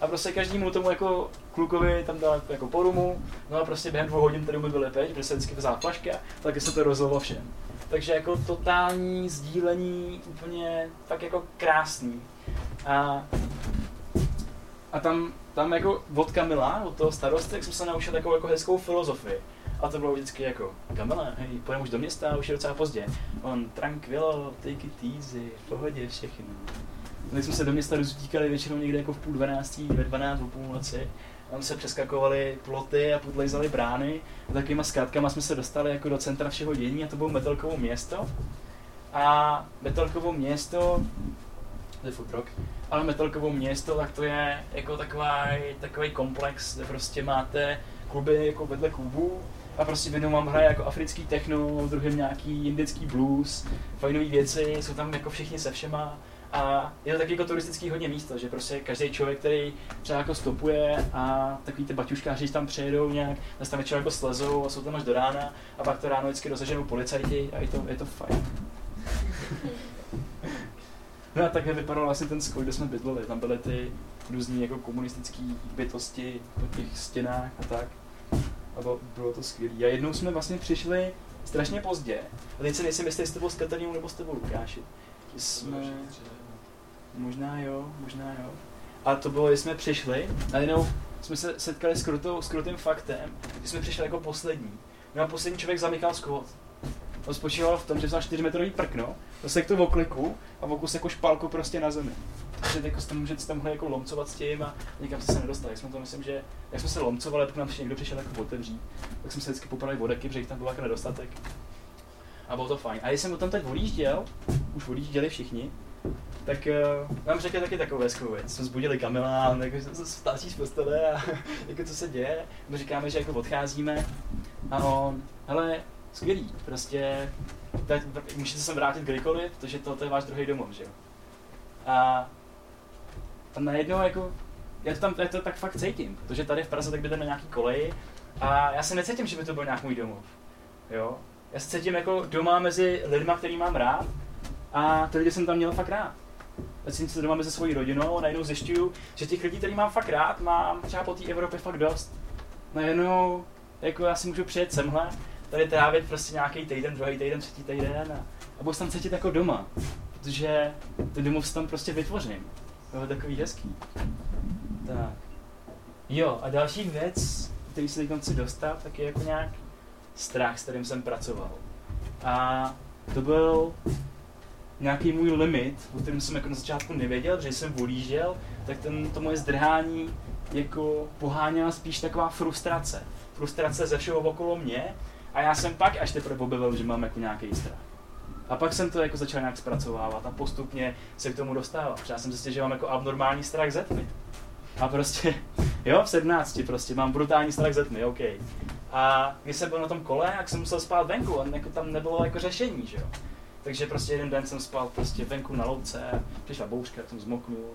A prostě každému tomu jako klukovi tam dala jako po rumu, no a prostě během dvou hodin ty rumy byly pryč, protože se vždycky vzala flaška, tak se to rozlilo všem. Takže jako totální sdílení, úplně tak jako krásný. A, a tam, tam jako od Kamila, od toho starosty, jsem se naučil takovou jako hezkou filozofii. A to bylo vždycky jako, Kamila, hej, pojďme už do města, už je docela pozdě. On, tranquilo, take it easy, v pohodě všechno. Tak jsme se do města rozutíkali většinou někde jako v půl dvanáctí, ve dvanáct, o půlnoci. Tam se přeskakovali ploty a podlejzali brány. A takovýma zkrátkama jsme se dostali jako do centra všeho dění a to bylo Metelkovo město. A Metelkovo město, to je food rock, ale Metelkovo město, tak to je jako taková, takový komplex, kde prostě máte kluby jako vedle klubů a prostě v jednom vám hraje jako africký techno, v druhém nějaký indický blues, fajnové věci, jsou tam jako všichni se všema a je to taky jako turistický hodně místo, že prostě každý člověk, který třeba jako stopuje a takový ty baťuškáři tam přejedou nějak, tak tam večer jako slezou a jsou tam až do rána a pak to ráno vždycky dosaženou policajti a je to, je to fajn. No a takhle vypadal vlastně ten skoj, kde jsme bydleli. Tam byly ty různý jako komunistické bytosti po těch stěnách a tak. A bylo, bylo to skvělé. A jednou jsme vlastně přišli strašně pozdě. A teď se nejsem jistý, jestli to bylo s Katarínou nebo s tebou, Lukáši. Jsme... Možná jo, možná jo. A to bylo, když jsme přišli, a jenom jsme se setkali s, krutou, s krutým faktem, že jsme přišli jako poslední. No a poslední člověk zamykal skvot. On spočíval v tom, že vzal 4 metrový prkno, zasek to v okliku a v okus jako špalku prostě na zemi. Takže jako jste můžete tam jako lomcovat s tím a jste se nedostali. Jak jsme to myslím, že jak jsme se lomcovali, tak nám někdo přišel jako otevřít, tak jsme se vždycky popadali vodeky, protože jich tam byl jako nedostatek. A bylo to fajn. A když jsem tam teď odjížděl, už odjížděli všichni, tak uh, nám řekl taky takovou hezkou věc. Jsme zbudili Kamila, on jako se vstáčí z postele a jako co se děje. My říkáme, že jako odcházíme a on, hele, skvělý, prostě teď můžete se vrátit kdykoliv, protože to, to je váš druhý domov, že jo. A, a najednou jako, já to tam já to tak fakt cítím, protože tady v Praze tak bydlím na nějaký koleji a já se necítím, že by to byl nějak můj domov, jo. Já se cítím jako doma mezi lidma, který mám rád a ty lidi jsem tam měl fakt rád. Cítím se doma mezi svojí rodinou a najednou zjišťuju, že těch lidí, který mám fakt rád, mám třeba po té Evropě fakt dost. Najednou, jako já si můžu přijet semhle, tady trávit prostě nějaký týden, druhý týden, třetí týden a, a budu se tam cítit jako doma. Protože ten domov si tam prostě vytvořím. To je takový hezký. Tak. Jo, a další věc, který se teď chci dostat, tak je jako nějak strach, s kterým jsem pracoval. A to byl nějaký můj limit, o kterém jsem jako na začátku nevěděl, že jsem volížel, tak ten, to moje zdrhání jako poháněla spíš taková frustrace. Frustrace ze všeho okolo mě a já jsem pak až teprve objevil, že mám jako nějaký strach. A pak jsem to jako začal nějak zpracovávat a postupně se k tomu dostával. Protože já jsem zjistil, že mám jako abnormální strach ze tmy. A prostě, jo, v 17 prostě mám brutální strach ze tmy, OK. A když jsem byl na tom kole, jak jsem musel spát venku, a jako tam nebylo jako řešení, že jo. Takže prostě jeden den jsem spal prostě venku na louce, přišla bouřka, jsem zmoknul.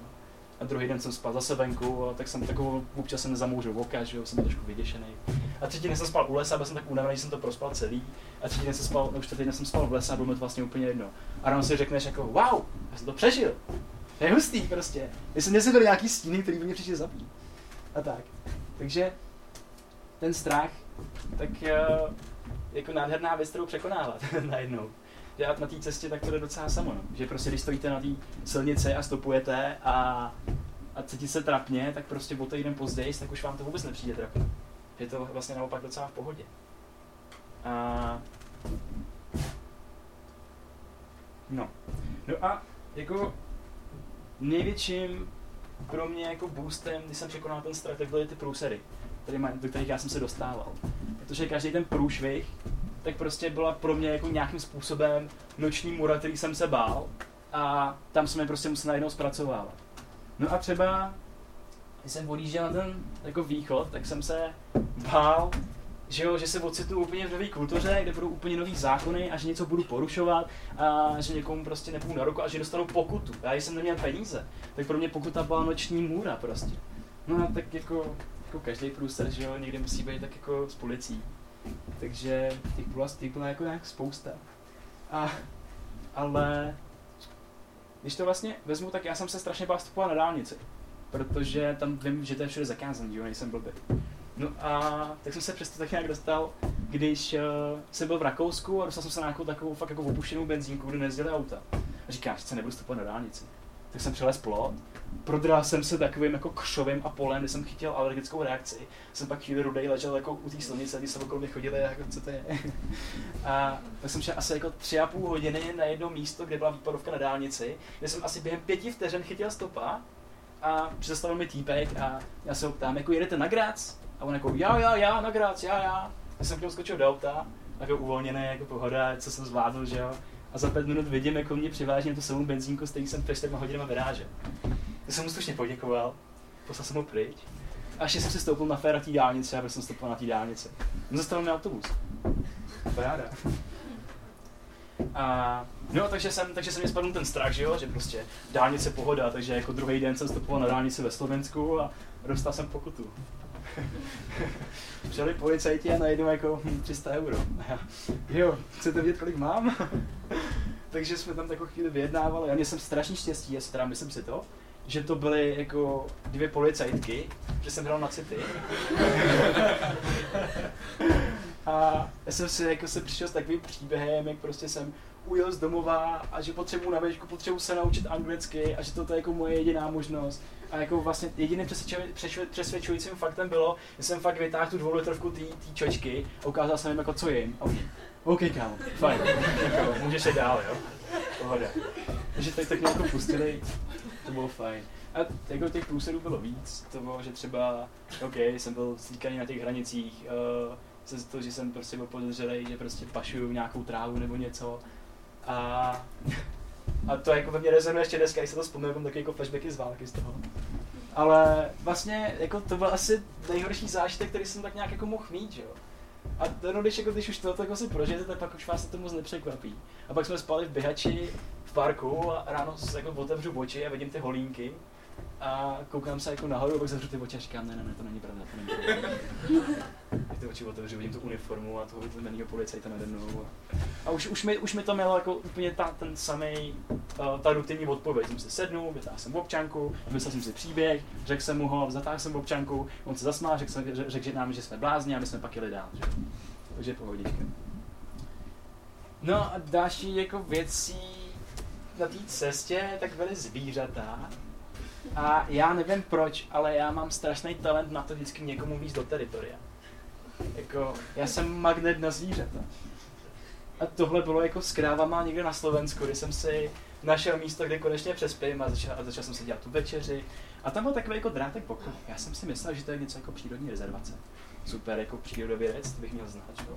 A druhý den jsem spal zase venku, a tak jsem takovou, občas jsem nezamouřil oka, že jo, jsem byl trošku vyděšený. A třetí den jsem spal u lesa, byl jsem tak unavený, že jsem to prospal celý. A třetí den jsem spal, no už čtvrtý den jsem spal v lese a bylo mi to vlastně úplně jedno. A ráno si řekneš jako, wow, já jsem to přežil. To je hustý prostě. Já jsem neseděl nějaký stíny, který by mě přišel zabít. A tak. Takže ten strach, tak uh, jako nádherná věc, kterou překonávat najednou. Že na té cestě tak to jde docela samo, no. Že prostě když stojíte na té silnici a stopujete a, a cítíte se trapně, tak prostě o týden později, tak už vám to vůbec nepřijde trapně. Je to vlastně naopak docela v pohodě. A... No. No a jako největším pro mě jako boostem, když jsem překonal ten strach, tak byly ty průsery, do kterých já jsem se dostával. Protože každý ten průšvih, tak prostě byla pro mě jako nějakým způsobem noční mura, který jsem se bál a tam jsme prostě museli najednou zpracovávat. No a třeba, když jsem odjížděl na ten jako východ, tak jsem se bál, že, jo, že se ocitnu úplně v nové kultuře, kde budou úplně nový zákony a že něco budu porušovat a že někomu prostě nepůjdu na ruku a že dostanu pokutu. Já jsem neměl peníze, tak pro mě pokuta byla noční můra prostě. No a tak jako, jako každý průser, že jo, někde musí být tak jako s policií. Takže těch byla, těch jako nějak spousta. A, ale když to vlastně vezmu, tak já jsem se strašně bál vstupovat na dálnici. Protože tam vím, že to je všude zakázané, jo, nejsem blbý. No a tak jsem se přesto tak nějak dostal, když uh, jsem byl v Rakousku a dostal jsem se na nějakou takovou fakt jako opuštěnou benzínku, kde nejezdili auta. A říkám, že se nebudu vstupovat na dálnici. Tak jsem přelez plot, prodral jsem se takovým jako křovým a polem, kde jsem chytil alergickou reakci. Jsem pak chvíli rudej ležel jako u té silnice, když se okolo mě chodili, jako co to je. a tak jsem šel asi jako tři a půl hodiny na jedno místo, kde byla výpadovka na dálnici, kde jsem asi během pěti vteřin chytil stopa a přestavil mi týpek a já se ho ptám, jako jedete na Graz? A on jako, já, já, já, na Graz, já, já. Já jsem k němu skočil do auta, jako uvolněný, jako pohoda, co jsem zvládl, že jo. A za pět minut vidím, jako mě přiváží tu samou benzínku, s kterým jsem před čtyřma hodinama vyrážel. Já jsem mu slušně poděkoval, poslal jsem ho pryč. A ještě jsem si stoupil na féra té dálnice, a jsem stoupil na té dálnici. Zastavil mi autobus. Paráda. A no, takže jsem, takže jsem mě spadl ten strach, že jo, že prostě dálnice pohoda, takže jako druhý den jsem stopoval na dálnici ve Slovensku a dostal jsem pokutu. Přijeli policajti a najednou jako hm, 300 euro. A já, jo, chcete vědět, kolik mám? takže jsme tam takovou chvíli vyjednávali. Já měl jsem strašně štěstí, jestli teda myslím si to, že to byly jako dvě policajtky, že jsem hrál na city. a já jsem si jako se přišel s takovým příběhem, jak prostě jsem ujel z domova a že potřebuji na výšku, potřebuji se naučit anglicky a že to je jako moje jediná možnost. A jako vlastně jediným přesvědčujícím faktem bylo, že jsem fakt vytáhl tu dvoulitrovku té čočky a ukázal jsem jim jako co jim. A oni, OK, kámo, fajn, jako, můžeš jít dál, jo. Pohoda. Takže tak, tak mě jako pustili, to bylo fajn. A jako těch průserů bylo víc, to bylo, že třeba, OK, jsem byl stýkaný na těch hranicích, uh, se to, že jsem prostě byl podezřelý, že prostě pašuju nějakou trávu nebo něco. A, a to jako ve mně rezonuje ještě dneska, když se to vzpomínám, mám taky jako flashbacky z války z toho. Ale vlastně jako to byl asi nejhorší zážitek, který jsem tak nějak jako mohl mít, že jo. A no, když, jako, když už to jako si prožijete, tak pak už vás to moc nepřekvapí. A pak jsme spali v běhači v parku a ráno jako otevřu oči a vidím ty holínky a koukám se jako nahoru, a pak zavřu ty oči a říkám, ne, ne, ne, to není pravda, to není pravda. Ty oči otevřu, vidím tu uniformu a toho vytlemenýho policajta nade mnou. A už, už, mi, už mi to mělo jako úplně ta, ten samý, uh, ta rutinní odpověď. Jsem si sednul, vytáhl jsem občanku, vymyslel jsem si příběh, řekl jsem mu ho, zatáhl jsem občanku, on se zasmál, řekl, jsem, řekl že nám, že jsme blázni a my jsme pak jeli dál. Že? Takže pohodička. No a další jako věcí na té cestě tak byly zvířata, a já nevím proč, ale já mám strašný talent na to vždycky někomu víc do teritoria. Jako, já jsem magnet na zvířata. A tohle bylo jako s krávama někde na Slovensku, kdy jsem si našel místo, kde konečně přespím a začal, a začal jsem si dělat tu večeři. A tam byl takový jako drátek boku. Já jsem si myslel, že to je něco jako přírodní rezervace. Super, jako přírodovědec, to bych měl znát, čo?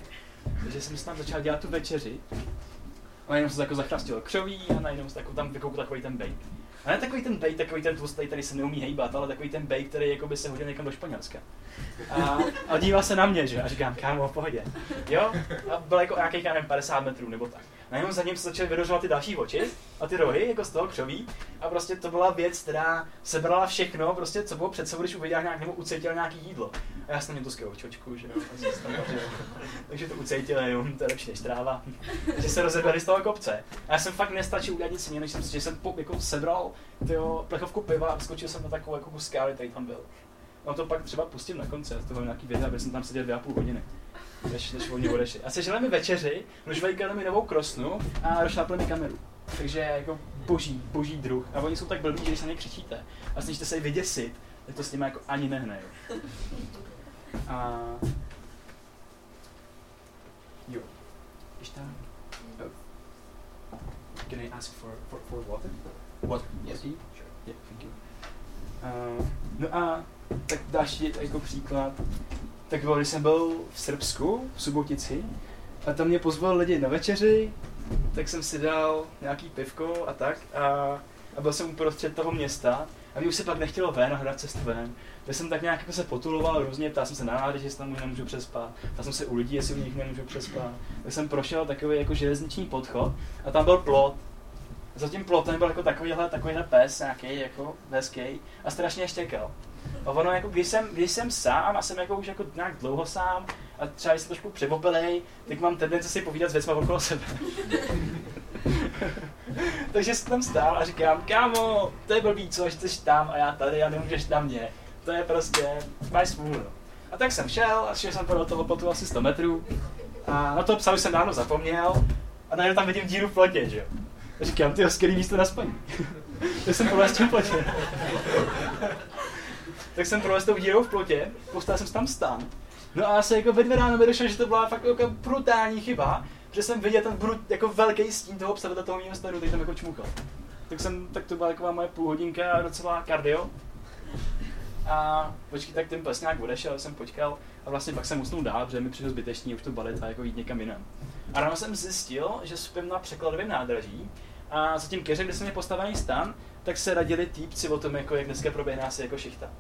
Takže jsem si tam začal dělat tu večeři. A najednou se jako zachrastil křoví a najednou se jako tam vykoukl takový ten bejk. A ne takový ten bej, takový ten tlustý, který se neumí hejbat, ale takový ten bej, který jako by se hodil někam do Španělska. A, a dívá se na mě, že? A říkám, kámo, v pohodě. Jo? A byl jako nějakých, nevím, 50 metrů nebo tak. Najednou za ním se začaly vyrožovat ty další oči a ty rohy, jako z toho křoví. A prostě to byla věc, která sebrala všechno, prostě co bylo před sebou, když uviděl nějak nebo ucítil nějaký jídlo. A já jsem měl tu očočku, že jo. Takže to ucítil jenom, to je lepší než tráva. Takže se rozeběhli z toho kopce. A já jsem fakt nestačil udělat nic jiného, než jsem, že jsem po, jako sebral tyjo, plechovku piva a skočil jsem na takovou jako skály, který tam byl. No to pak třeba pustím na konci, to bylo nějaký video, aby jsem tam seděl dvě a půl hodiny než, než oni odešli. A sežili mi večeři, rožvejkali mi novou krosnu a rozšlápli mi kameru. Takže jako boží, boží druh. A oni jsou tak blbí, že když se ně křičíte a snažíte se je vyděsit, tak to s nimi jako ani nehne. Jo. A... Jo. Ještě oh. Can I ask for, for, for water? Water, yes. Sure. Yeah, thank you. Uh, no a tak další jako příklad, tak bylo, když jsem byl v Srbsku, v Subotici, a tam mě pozval lidi na večeři, tak jsem si dal nějaký pivko a tak a, a byl jsem uprostřed toho města a mě už se pak nechtělo ven a hledat cestu ven. Tak jsem tak nějak jako se potuloval různě, ptal jsem se na nádrž, jestli tam už nemůžu přespat, ptal jsem se u lidí, jestli u nich nemůžu přespat. Tak jsem prošel takový jako železniční podchod a tam byl plot. Za tím plotem byl jako takovýhle, takovýhle pes nějaký jako hezký a strašně štěkal. A ono jako, když jsem, když jsem sám a jsem jako už jako nějak dlouho sám a třeba jsem trošku převopelej, tak mám tendenci si povídat s věcma okolo sebe. Takže jsem tam stál a říkám, kámo, to je blbý, co, že jsi tam a já tady a nemůžeš tam mě. To je prostě, máš smůlu. no. A tak jsem šel a šel jsem do toho potu asi 100 metrů a na to psa jsem dávno zapomněl a najednou tam vidím díru v plotě, že jo. A říkám, ty skvělý místo na spaní. tak jsem prolez v plotě. Tak jsem prolez tou dírou v plotě, postavil jsem tam stan. No a se jako ve dvě ráno mi že to byla fakt jako brutální chyba, že jsem viděl ten brut, jako velký stín toho psa toho mého stanu, který tam jako čmukal. Tak jsem, tak to byla taková moje půlhodinka docela kardio. A počkej, tak ten pes nějak odešel, jsem počkal a vlastně pak jsem usnul dál, protože mi přišlo zbytečný už to balit a jako jít někam jinam. A ráno jsem zjistil, že spím na překladovém nádraží a za tím keřem, kde jsem je postavený stan, tak se radili týpci o tom, jako jak dneska proběhne asi jako šichta.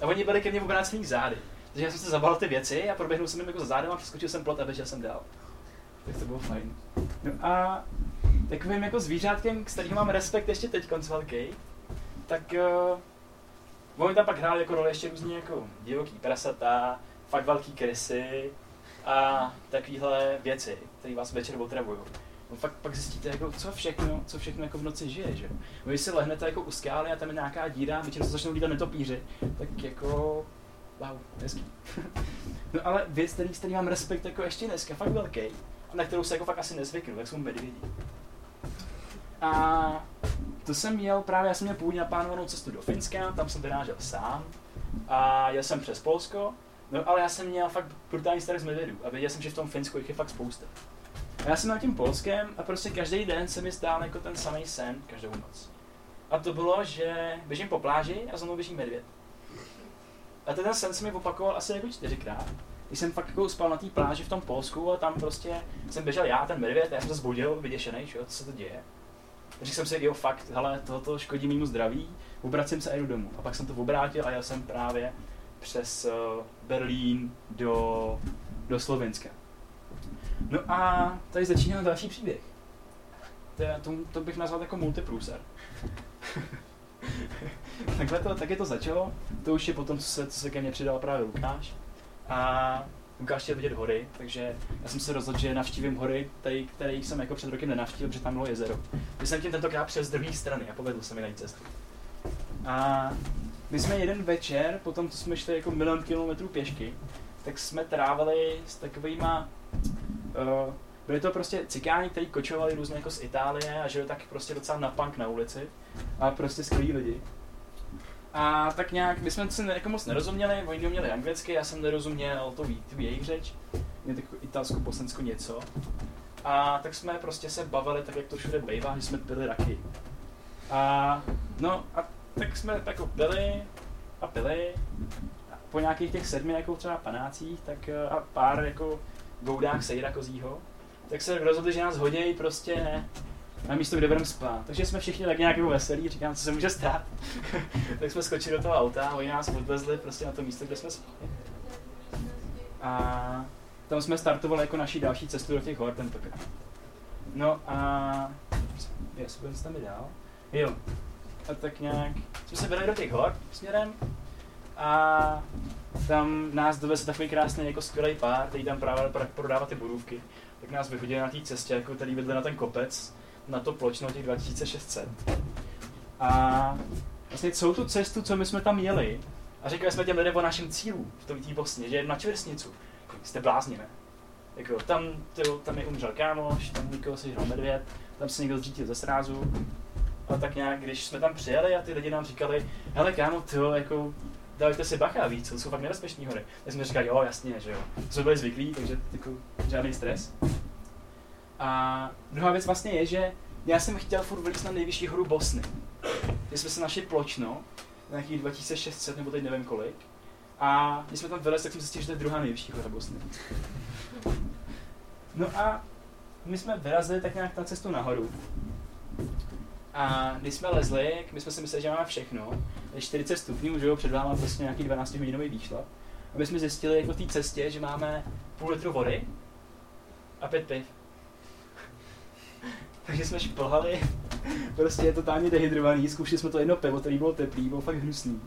A oni byli ke mně obrácený zády. Takže já jsem se zabal ty věci a proběhnul jsem jim jako za zádem a přeskočil jsem plot a běžel jsem dál. Tak to bylo fajn. No a takovým jako zvířátkem, s kterým mám respekt ještě teď konc velký, tak uh, oni tam pak hráli jako roli ještě různě jako divoký prasata, fakt velký krysy a takovéhle věci, které vás večer otravují. No fakt pak zjistíte, jako, co všechno, co všechno jako v noci žije, že? Když si lehnete jako u skály a tam je nějaká díra, většinou se začnou lítat netopíři, tak jako, wow, hezký. no ale věc, který, který mám respekt jako ještě dneska, fakt velký, a na kterou se jako fakt asi nezvyknu, tak jsou medvědí. A to jsem měl právě, já jsem měl původně naplánovanou cestu do Finska, tam jsem vyrážel sám a jel jsem přes Polsko, no ale já jsem měl fakt brutální strach z medvědů a věděl jsem, že v tom Finsku jich je fakt spousta. A já jsem na tím Polskem a prostě každý den se mi stál jako ten samý sen, každou noc. A to bylo, že běžím po pláži a za mnou běží medvěd. A ten sen se mi opakoval asi jako čtyřikrát. Když jsem fakt jako spal na té pláži v tom Polsku a tam prostě jsem běžel já, ten medvěd, a já jsem se zbudil, vyděšený, co se to děje. Řekl jsem si, jo, fakt, hele, tohoto škodí mému zdraví, obracím se a jdu domů. A pak jsem to obrátil a jel jsem právě přes uh, Berlín do, do Slovenska. No a tady začíná další příběh. To, je, to, to bych nazval jako multiprůser. Takhle to, tak je to začalo. To už je potom, co se, co se ke mně přidal právě Lukáš. A Lukáš chtěl vidět hory, takže já jsem se rozhodl, že navštívím hory, tady, které jsem jako před rokem nenavštívil, protože tam bylo jezero. Když jsem tím tentokrát přes druhé strany a povedl se mi najít cestu. A my jsme jeden večer, potom co jsme šli jako milion kilometrů pěšky, tak jsme trávili s takovýma Uh, byli to prostě cikáni, kteří kočovali různě jako z Itálie a žili tak prostě docela na punk na ulici. A prostě skvělí lidi. A tak nějak, my jsme se jako moc nerozuměli, oni neuměli anglicky, já jsem nerozuměl to, tu jejich řeč, mě tak italsko, bosensko něco. A tak jsme prostě se bavili tak, jak to všude bývá, že jsme pili raky. A no a tak jsme jako byli a pili. A po nějakých těch sedmi jako třeba panácích, tak a pár jako goudách sejra kozího, tak se rozhodli, že nás hodějí prostě na místo, kde budeme spát. Takže jsme všichni tak nějak jako veselí, říkám, co se může stát. tak jsme skočili do toho auta a oni nás odvezli prostě na to místo, kde jsme spali. A tam jsme startovali jako naší další cestu do těch hor tentokrát. No a... Jestli budeme tam dál? Jo. A tak nějak jsme se vydali do těch hor směrem a tam nás doveze takový krásný jako skvělý pár, který tam právě prodává ty budůvky. Tak nás vyhodili na té cestě, jako který vedli na ten kopec, na to pločno těch 2600. A vlastně celou tu cestu, co my jsme tam jeli, a říkali jsme těm lidem o našem cílu v tom té Bosně, že na čversnicu. Jste blázni, ne? Jako, tam, tyjo, tam je umřel kámoš, tam někoho si žral medvěd, tam se někdo zřítil ze srázu. A tak nějak, když jsme tam přijeli a ty lidi nám říkali, hele kámo, ty jako dávajte si bacha víc, to jsou fakt nebezpečné hory. Tak jsme říkali, jo, jasně, že jo. Jsme byli zvyklí, takže jako žádný stres. A druhá věc vlastně je, že já jsem chtěl furt vylít na nejvyšší horu Bosny. kde jsme se našli pločno, nějakých 2600 nebo teď nevím kolik. A když jsme tam vylezli, tak jsem zjistil, že to je druhá nejvyšší hora Bosny. No a my jsme vyrazili tak nějak na cestu nahoru. A když jsme lezli, my jsme si mysleli, že máme všechno. Je 40 stupňů, že jo, před váma prostě nějaký 12 hodinový výšlap. A my jsme zjistili jako té cestě, že máme půl litru vody a pět piv. Takže jsme šplhali, prostě je totálně dehydrovaný, zkoušeli jsme to jedno pivo, který bylo teplý, bylo fakt hnusný.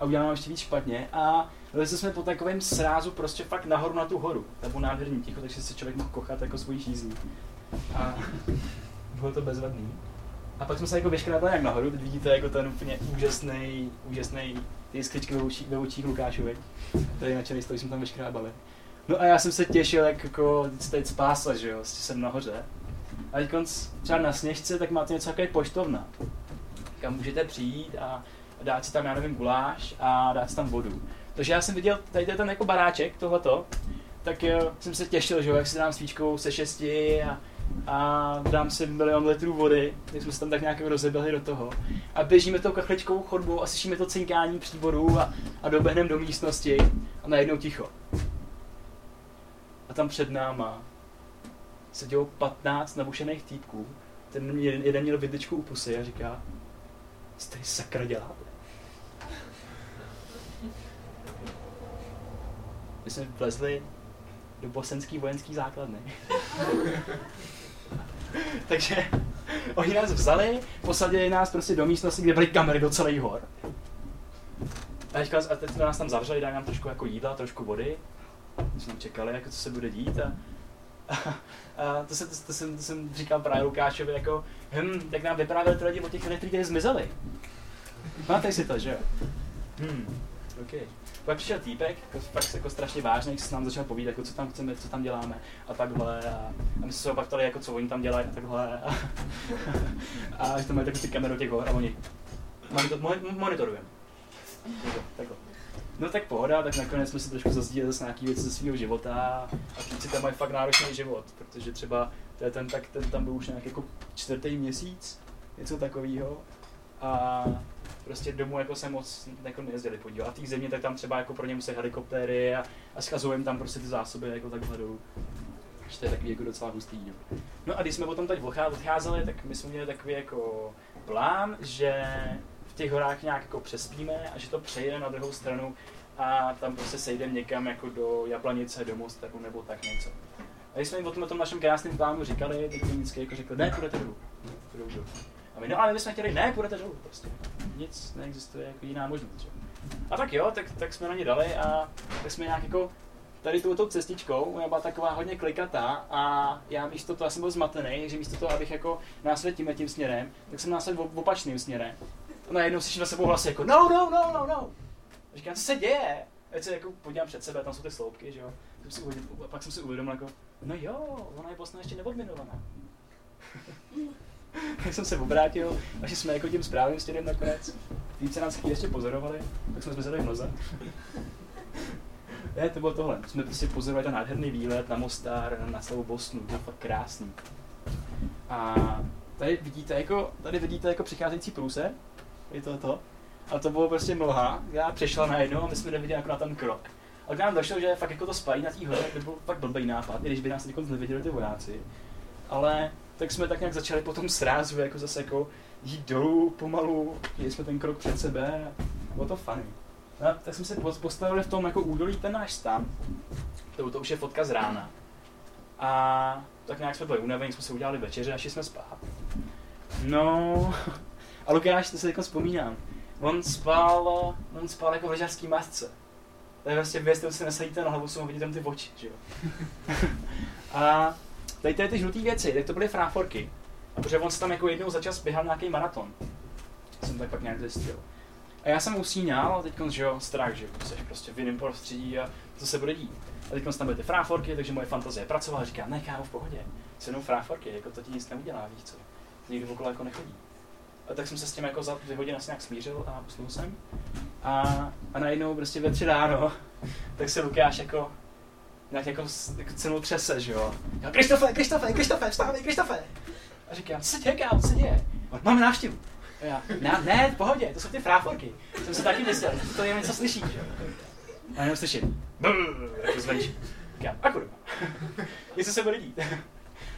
A udělalo ještě víc špatně a lezli jsme po takovém srázu prostě fakt nahoru na tu horu. To bylo nádherný ticho, takže se člověk mohl kochat jako svojí žízní. A bylo to bezvadný. A pak jsme se jako vyškrábali jak nahoru, teď vidíte jako ten úplně úžasný, úžasný, ty skličky ve očích, ve očích Lukášovi. Tady na stojí jsme tam vyškrábali. No a já jsem se těšil, jak jako teď spásla, že jo, jsem nahoře. A teď třeba na sněžce, tak máte něco jako poštovna. Kam můžete přijít a dát si tam, já nevím, guláš a dát si tam vodu. Takže já jsem viděl, tady je ten jako baráček, tohleto, tak jo, jsem se těšil, že jo, jak si dám svíčkou se šesti a, a dám si milion litrů vody, tak jsme se tam tak nějak rozeběhli do toho. A běžíme tou kachličkou chodbou a slyšíme to cinkání příborů a, a doběhneme do místnosti a najednou ticho. A tam před náma sedělo 15 nabušených týpků. Ten jeden, jeden měl vidličku u pusy a říká, co tady sakra děláte? My jsme vlezli do bosenský vojenský základny. Takže oni nás vzali, posadili nás prostě do místnosti, kde byly kamery do celých hor. A teďka, a teď nás tam zavřeli, dali nám trošku jako jídla, trošku vody. My jsme čekali, jako co se bude dít a, a, a to, se, to, to, jsem, to jsem říkal právě Lukášovi, jako, hm, tak nám vyprávěli ty lidi o těch lidech, kteří tady zmizeli. Máte si to, že jo? Hm, OK. Pak přišel týpek, jako, fakt jako strašně vážný, se nám začal povídat, jako, co tam chceme, co tam děláme a takhle. A, a my jsme se ho pak ptali, jako, co oni tam dělají a takhle. A, a, a že tam mají ty kamery těch hor a oni monitor, monitorujeme. Takhle, takhle. No tak pohoda, tak nakonec jsme si trošku zazdíleli zase nějaký věci ze svého života a kluci tam mají fakt náročný život, protože třeba ten, tak ten tam byl už nějak jako čtvrtý měsíc, něco takového a prostě domů jako se moc jako nejezdili podívat. A té země, tak tam třeba jako pro ně musí helikoptéry a, a schazují tam prostě ty zásoby jako takhle dolů. Že to je takový jako docela hustý. No. no a když jsme potom teď odcházeli, tak my jsme měli takový jako plán, že v těch horách nějak jako přespíme a že to přejde na druhou stranu a tam prostě sejdeme někam jako do Jablanice, do Mostaru nebo tak něco. A když jsme jim o tom, o tom našem krásném plánu říkali, tak vždycky jako řekli, ne, půjdete dolů. dolů. A my, no ale my jsme chtěli, ne, půjdete dolů, prostě. Nic neexistuje jako jiná možnost. Že? A tak jo, tak, tak jsme na ně dali a tak jsme nějak jako tady touto cestičkou, ona byla taková hodně klikatá a já místo toho, já jsem byl zmatený, že místo toho, abych jako následl tím tím směrem, tak jsem následl opačným směrem. A najednou slyším sebou hlasy jako no, no, no, no, no. A říkám, co se děje? A se jako podívám před sebe, tam jsou ty sloupky, že jo. Jsem si uvědomil, a pak jsem si uvědomil jako, no jo, ona je Bosna ještě neodminovaná. tak jsem se obrátil, až jsme jako tím správným stěrem nakonec. Více nás ještě pozorovali, tak jsme zmizeli v noze. ne, to bylo tohle. Jsme prostě pozorovali ten nádherný výlet na Mostar, na celou Bosnu, to je fakt krásný. A tady vidíte jako, tady vidíte jako přicházející průse, je to to. A to bylo prostě mlha, která přešla najednou a my jsme neviděli jako na ten krok. A k nám došlo, že fakt jako to spají na té hoře, to byl fakt blbý nápad, i když by nás nikdo neviděli ty vojáci. Ale tak jsme tak nějak začali po tom srázu jako zase jako jít dolů pomalu, jeli jsme ten krok před sebe a bylo to funny. No, tak jsme se postavili v tom jako údolí ten náš stan, to, to už je fotka z rána. A tak nějak jsme byli unavení, jsme si udělali večeře a šli jsme spát. No, a Lukáš, to se jako vzpomínám, on spal, on spal jako v ležářský masce. To je vlastně věc, kterou si nesadíte na hlavu, jsou vidět tam ty oči, že jo. a tady ty, ty žluté věci, tak to byly fráforky. A protože on se tam jako jednou začal běhat nějaký maraton. Jsem tak pak nějak zjistil. A já jsem usínal a teď že jo, strach, že jsi prostě v jiném prostředí a co se bude dít. A teď tam byly ty fráforky, takže moje fantazie pracovala říká, ne kámo, v pohodě, jsou jenom fráforky, jako to ti nic neudělá, víš co. Nikdo okolo jako nechodí. A tak jsem se s tím jako za dvě hodiny asi nějak smířil a usnul jsem. A, a najednou prostě ve tři ráno, tak se Lukáš jako nějak jako, jako cenou třese, že jo. Já, Kristofe, Kristofe, Kristofe, vstávej, Kristofe. A říkám, co se děje, kámo, co se děje? Máme návštěvu. Já, ne, ne, v pohodě, to jsou ty fráforky. Jsem si taky myslel, to je něco slyší, že jo. A jenom slyším, jako. Říkám, a kurva. Něco se bude dít.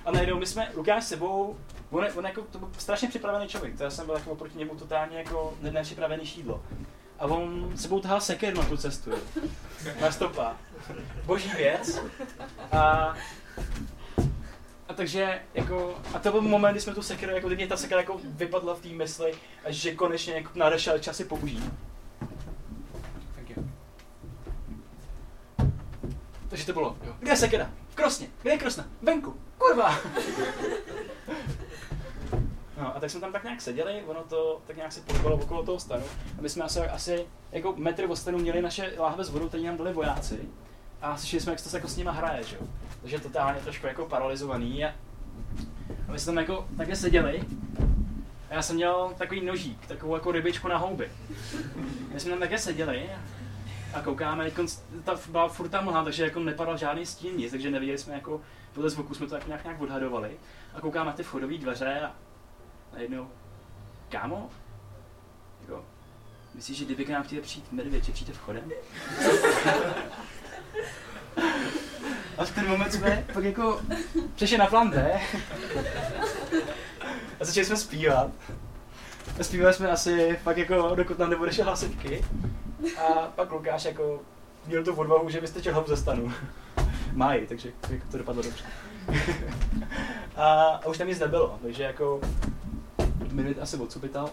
A najednou my jsme, Lukáš sebou, on, on jako, to byl strašně připravený člověk, to já jsem byl jako oproti němu totálně jako nepřipravený šídlo. A on s sebou tahal sekeru na tu cestu, jo. na stopa. Boží věc. A a takže jako, a to byl moment, kdy jsme tu sekeru, jako ta sekera jako vypadla v té mysli, a že konečně jako nadešel čas si použít. Takže to bylo, jo. Kde je sekera? V krosně. Kde je krosna? Venku. Kurva. No a tak jsme tam tak nějak seděli, ono to tak nějak se pohybovalo okolo toho stanu. A my jsme asi, asi jako metr od stanu měli naše láhve s vodou, které nám dali vojáci. A slyšeli jsme, jak se to jako s nima hraje, že jo. Takže totálně trošku jako paralizovaný. A, a my jsme tam jako takhle seděli. A já jsem měl takový nožík, takovou jako rybičku na houby. My jsme tam takhle seděli a koukáme, jako ta byla furt ta mlha, takže jako nepadal žádný stín nic, takže neviděli jsme jako, podle zvuku jsme to tak nějak, nějak odhadovali. A koukáme ty vchodové dveře a najednou, kámo, jako, myslíš, že kdyby k nám chtěl přijít medvěd, že přijde vchodem? A v ten moment jsme pak jako přešli na plán B. A začali jsme zpívat. A zpívali jsme asi fakt jako, dokud nám neodešel hlasivky. A pak Lukáš jako měl tu odvahu, že vystrčil hlavu ze stanu. Mají, takže jako to dopadlo dobře. a, a, už tam nic nebylo, takže jako minut asi odsupital.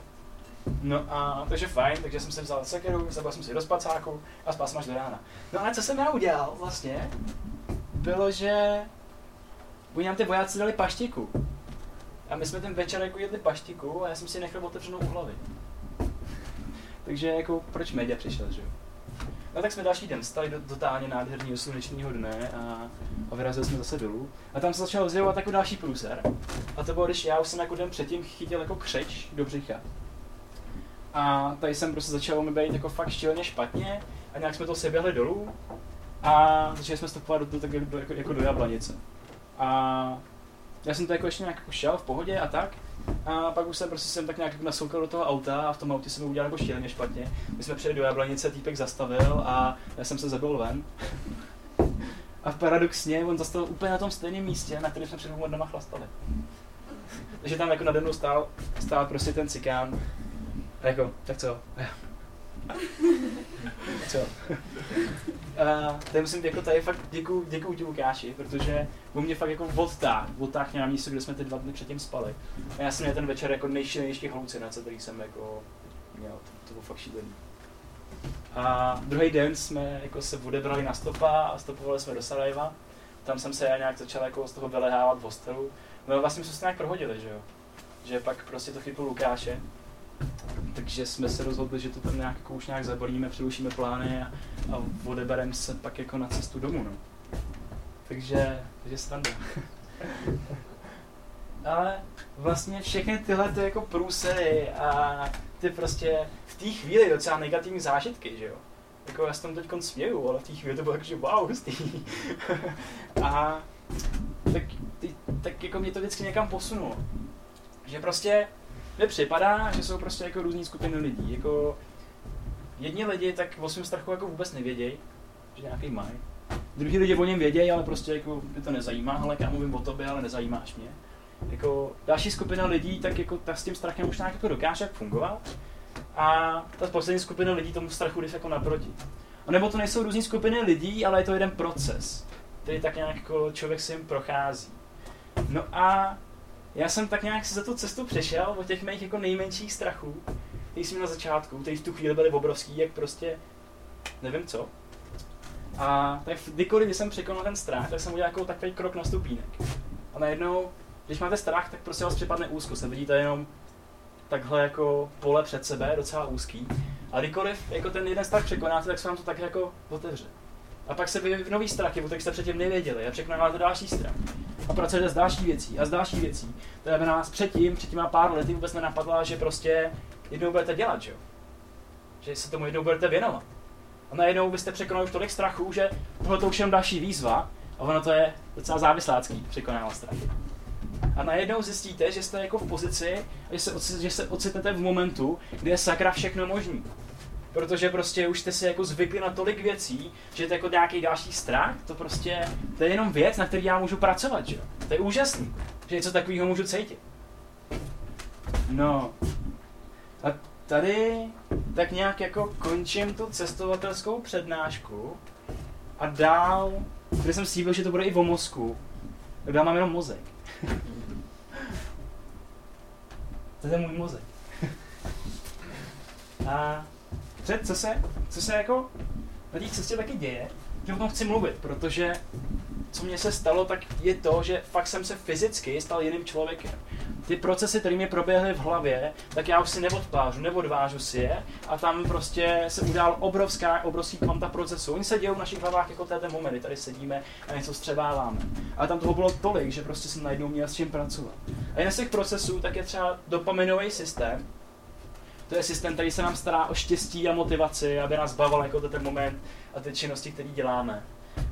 No a takže fajn, takže jsem si vzal sekeru, zabil jsem si do spacáku a spal jsem až do rána. No ale co jsem já udělal vlastně, bylo, že oni nám ty vojáci dali paštiku. A my jsme ten večer jako jedli paštiku a já jsem si nechal otevřenou u hlavy. Takže jako proč média přišel, že jo? No tak jsme další den vstali do totálně nádherného slunečního dne a, a vyrazili jsme zase dolů. A tam se začal zjevovat jako další průser. A to bylo, když já už jsem jako den předtím chytil jako křeč do břicha. A tady jsem prostě začal mi být jako fakt šíleně špatně a nějak jsme to seběhli dolů a začali jsme stopovat do, tak jako, jako, jako do jablanice. A já jsem to jako ještě nějak jako šel v pohodě a tak. A pak už jsem prostě jsem tak nějak jako nasoukal do toho auta a v tom autě jsem udělal jako šíleně špatně. My jsme přijeli do Jablanice, týpek zastavil a já jsem se zabil ven. A paradoxně on zastavil úplně na tom stejném místě, na kterém jsme před dvěma chlastali. Takže tam jako nade mnou stál, stál prostě ten cikán. A jako, tak co? co? Uh, tady musím jako tady fakt děkuju, děkuju ti Lukáši, protože on mě fakt jako odtáh, odtáh na místo, kde jsme ty dva dny předtím spali. A já jsem měl ten večer jako nejšilnější halucinace, který jsem jako měl, to, to bylo fakt šílený. A druhý den jsme jako se odebrali na stopa a stopovali jsme do Sarajeva. Tam jsem se nějak začal jako z toho vylehávat v hostelu. No vlastně jsme se nějak prohodili, že jo. Že pak prostě to chytl Lukáše takže jsme se rozhodli, že to tam nějak, jako už nějak zabalíme, přerušíme plány a, a odebereme se pak jako na cestu domů, no. Takže, takže standa. Ale vlastně všechny tyhle ty jako průsery a ty prostě v té chvíli docela negativní zážitky, že jo. Jako já se tam teď směju, ale v té chvíli to bylo jako, že wow, hustý. a tak, ty, tak jako mě to vždycky někam posunulo. Že prostě mně připadá, že jsou prostě jako různý skupiny lidí. Jako jedni lidi tak o svém strachu jako vůbec nevědějí, že nějaký mají. Druhý lidi o něm vědějí, ale prostě jako mě to nezajímá, ale já mluvím o tobě, ale nezajímáš mě. Jako další skupina lidí, tak jako ta s tím strachem už nějak jako dokáže fungovat. A ta poslední skupina lidí tomu strachu jde jako naproti. A nebo to nejsou různé skupiny lidí, ale je to jeden proces, který tak nějak jako člověk si jim prochází. No a já jsem tak nějak se za tu cestu přešel od těch mých jako nejmenších strachů, který jsem na začátku, který v tu chvíli byly obrovský, jak prostě nevím co. A tak kdykoliv, jsem překonal ten strach, tak jsem udělal jako takový krok na stupínek. A najednou, když máte strach, tak prostě vás připadne úzko. Se vidíte jenom takhle jako pole před sebe, docela úzký. A kdykoliv jako ten jeden strach překonáte, tak se vám to tak jako otevře. A pak se vyjeví nový strachy, o kterých jste předtím nevěděli a překonáváte další strach. A pracujete s další věcí a s další věcí. To je nás předtím, před těma pár lety vůbec nenapadla, že prostě jednou budete dělat, že jo? Že se tomu jednou budete věnovat. A najednou byste překonali už tolik strachů, že tohle to už je další výzva a ono to je docela závislácký překonávat strachy. A najednou zjistíte, že jste jako v pozici, že se, že se ocitnete v momentu, kdy je sakra všechno možný. Protože prostě už jste si jako zvykli na tolik věcí, že to jako nějaký další strach, to prostě, to je jenom věc, na který já můžu pracovat, že jo. To je úžasný, že něco takového můžu cítit. No. A tady tak nějak jako končím tu cestovatelskou přednášku a dál, kde jsem slíbil, že to bude i o mozku, tak dál mám jenom mozek. to je můj mozek. a před, co se, co se jako na té cestě taky děje, že o tom chci mluvit, protože co mně se stalo, tak je to, že fakt jsem se fyzicky stal jiným člověkem. Ty procesy, které mi proběhly v hlavě, tak já už si neodplážu, neodvážu si je a tam prostě se udál obrovská, obrovský kvanta procesů. Oni se dějou v našich hlavách jako této momenty, tady sedíme a něco střebáváme. Ale tam toho bylo tolik, že prostě jsem najednou měl s čím pracovat. A jeden z těch procesů tak je třeba dopaminový systém, to je systém, který se nám stará o štěstí a motivaci, aby nás bavil jako ten moment a ty činnosti, které děláme.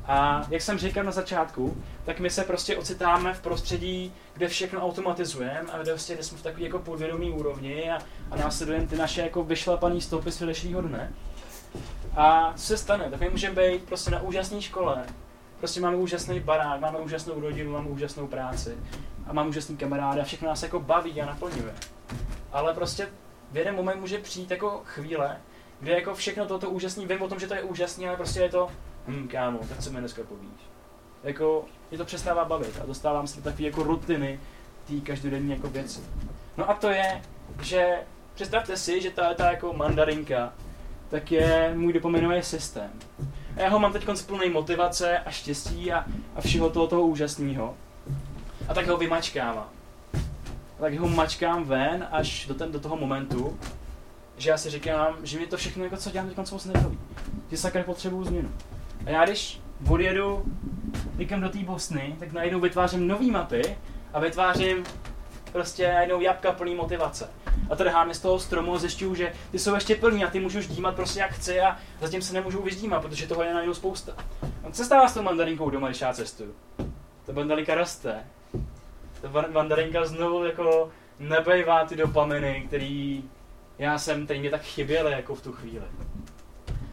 A jak jsem říkal na začátku, tak my se prostě ocitáme v prostředí, kde všechno automatizujeme a kde, prostě, kde jsme v takové jako podvědomí úrovni a, a následujeme ty naše jako vyšlapané stopy z včerejšího dne. A co se stane? Tak my můžeme být prostě na úžasné škole, prostě máme úžasný barák, máme úžasnou rodinu, máme úžasnou práci a máme úžasný kamarády a všechno nás jako baví a naplňuje. Ale prostě v jeden moment může přijít jako chvíle, kde jako všechno toto úžasný, vím o tom, že to je úžasný, ale prostě je to, hm kámo, tak co mi dneska povíš. Jako, mě to přestává bavit a dostávám se do takové jako rutiny té každodenní jako věci. No a to je, že představte si, že ta, ta jako mandarinka, tak je můj dopaminový systém. A já ho mám teď plný motivace a štěstí a, a všeho toho, toho úžasného. A tak ho vymačkávám. Tak ho mačkám ven až do, ten, do toho momentu, že já si říkám, že mi to všechno, jako co dělám, teď moc nebaví. Že sakra potřebuju změnu. A já když odjedu někam do té Bosny, tak najednou vytvářím nové mapy a vytvářím prostě najednou jabka plný motivace. A trháme z toho stromu a zjišťuju, že ty jsou ještě plný a ty můžu ždímat prostě jak chci a zatím se nemůžu vyždímat, protože toho je najednou spousta. A co se stává s tou mandarinkou doma, když já cestuju? Ta mandarinka roste. Ta van- mandarinka znovu jako nebejvá ty dopaminy, který já jsem, který mě tak chyběly jako v tu chvíli.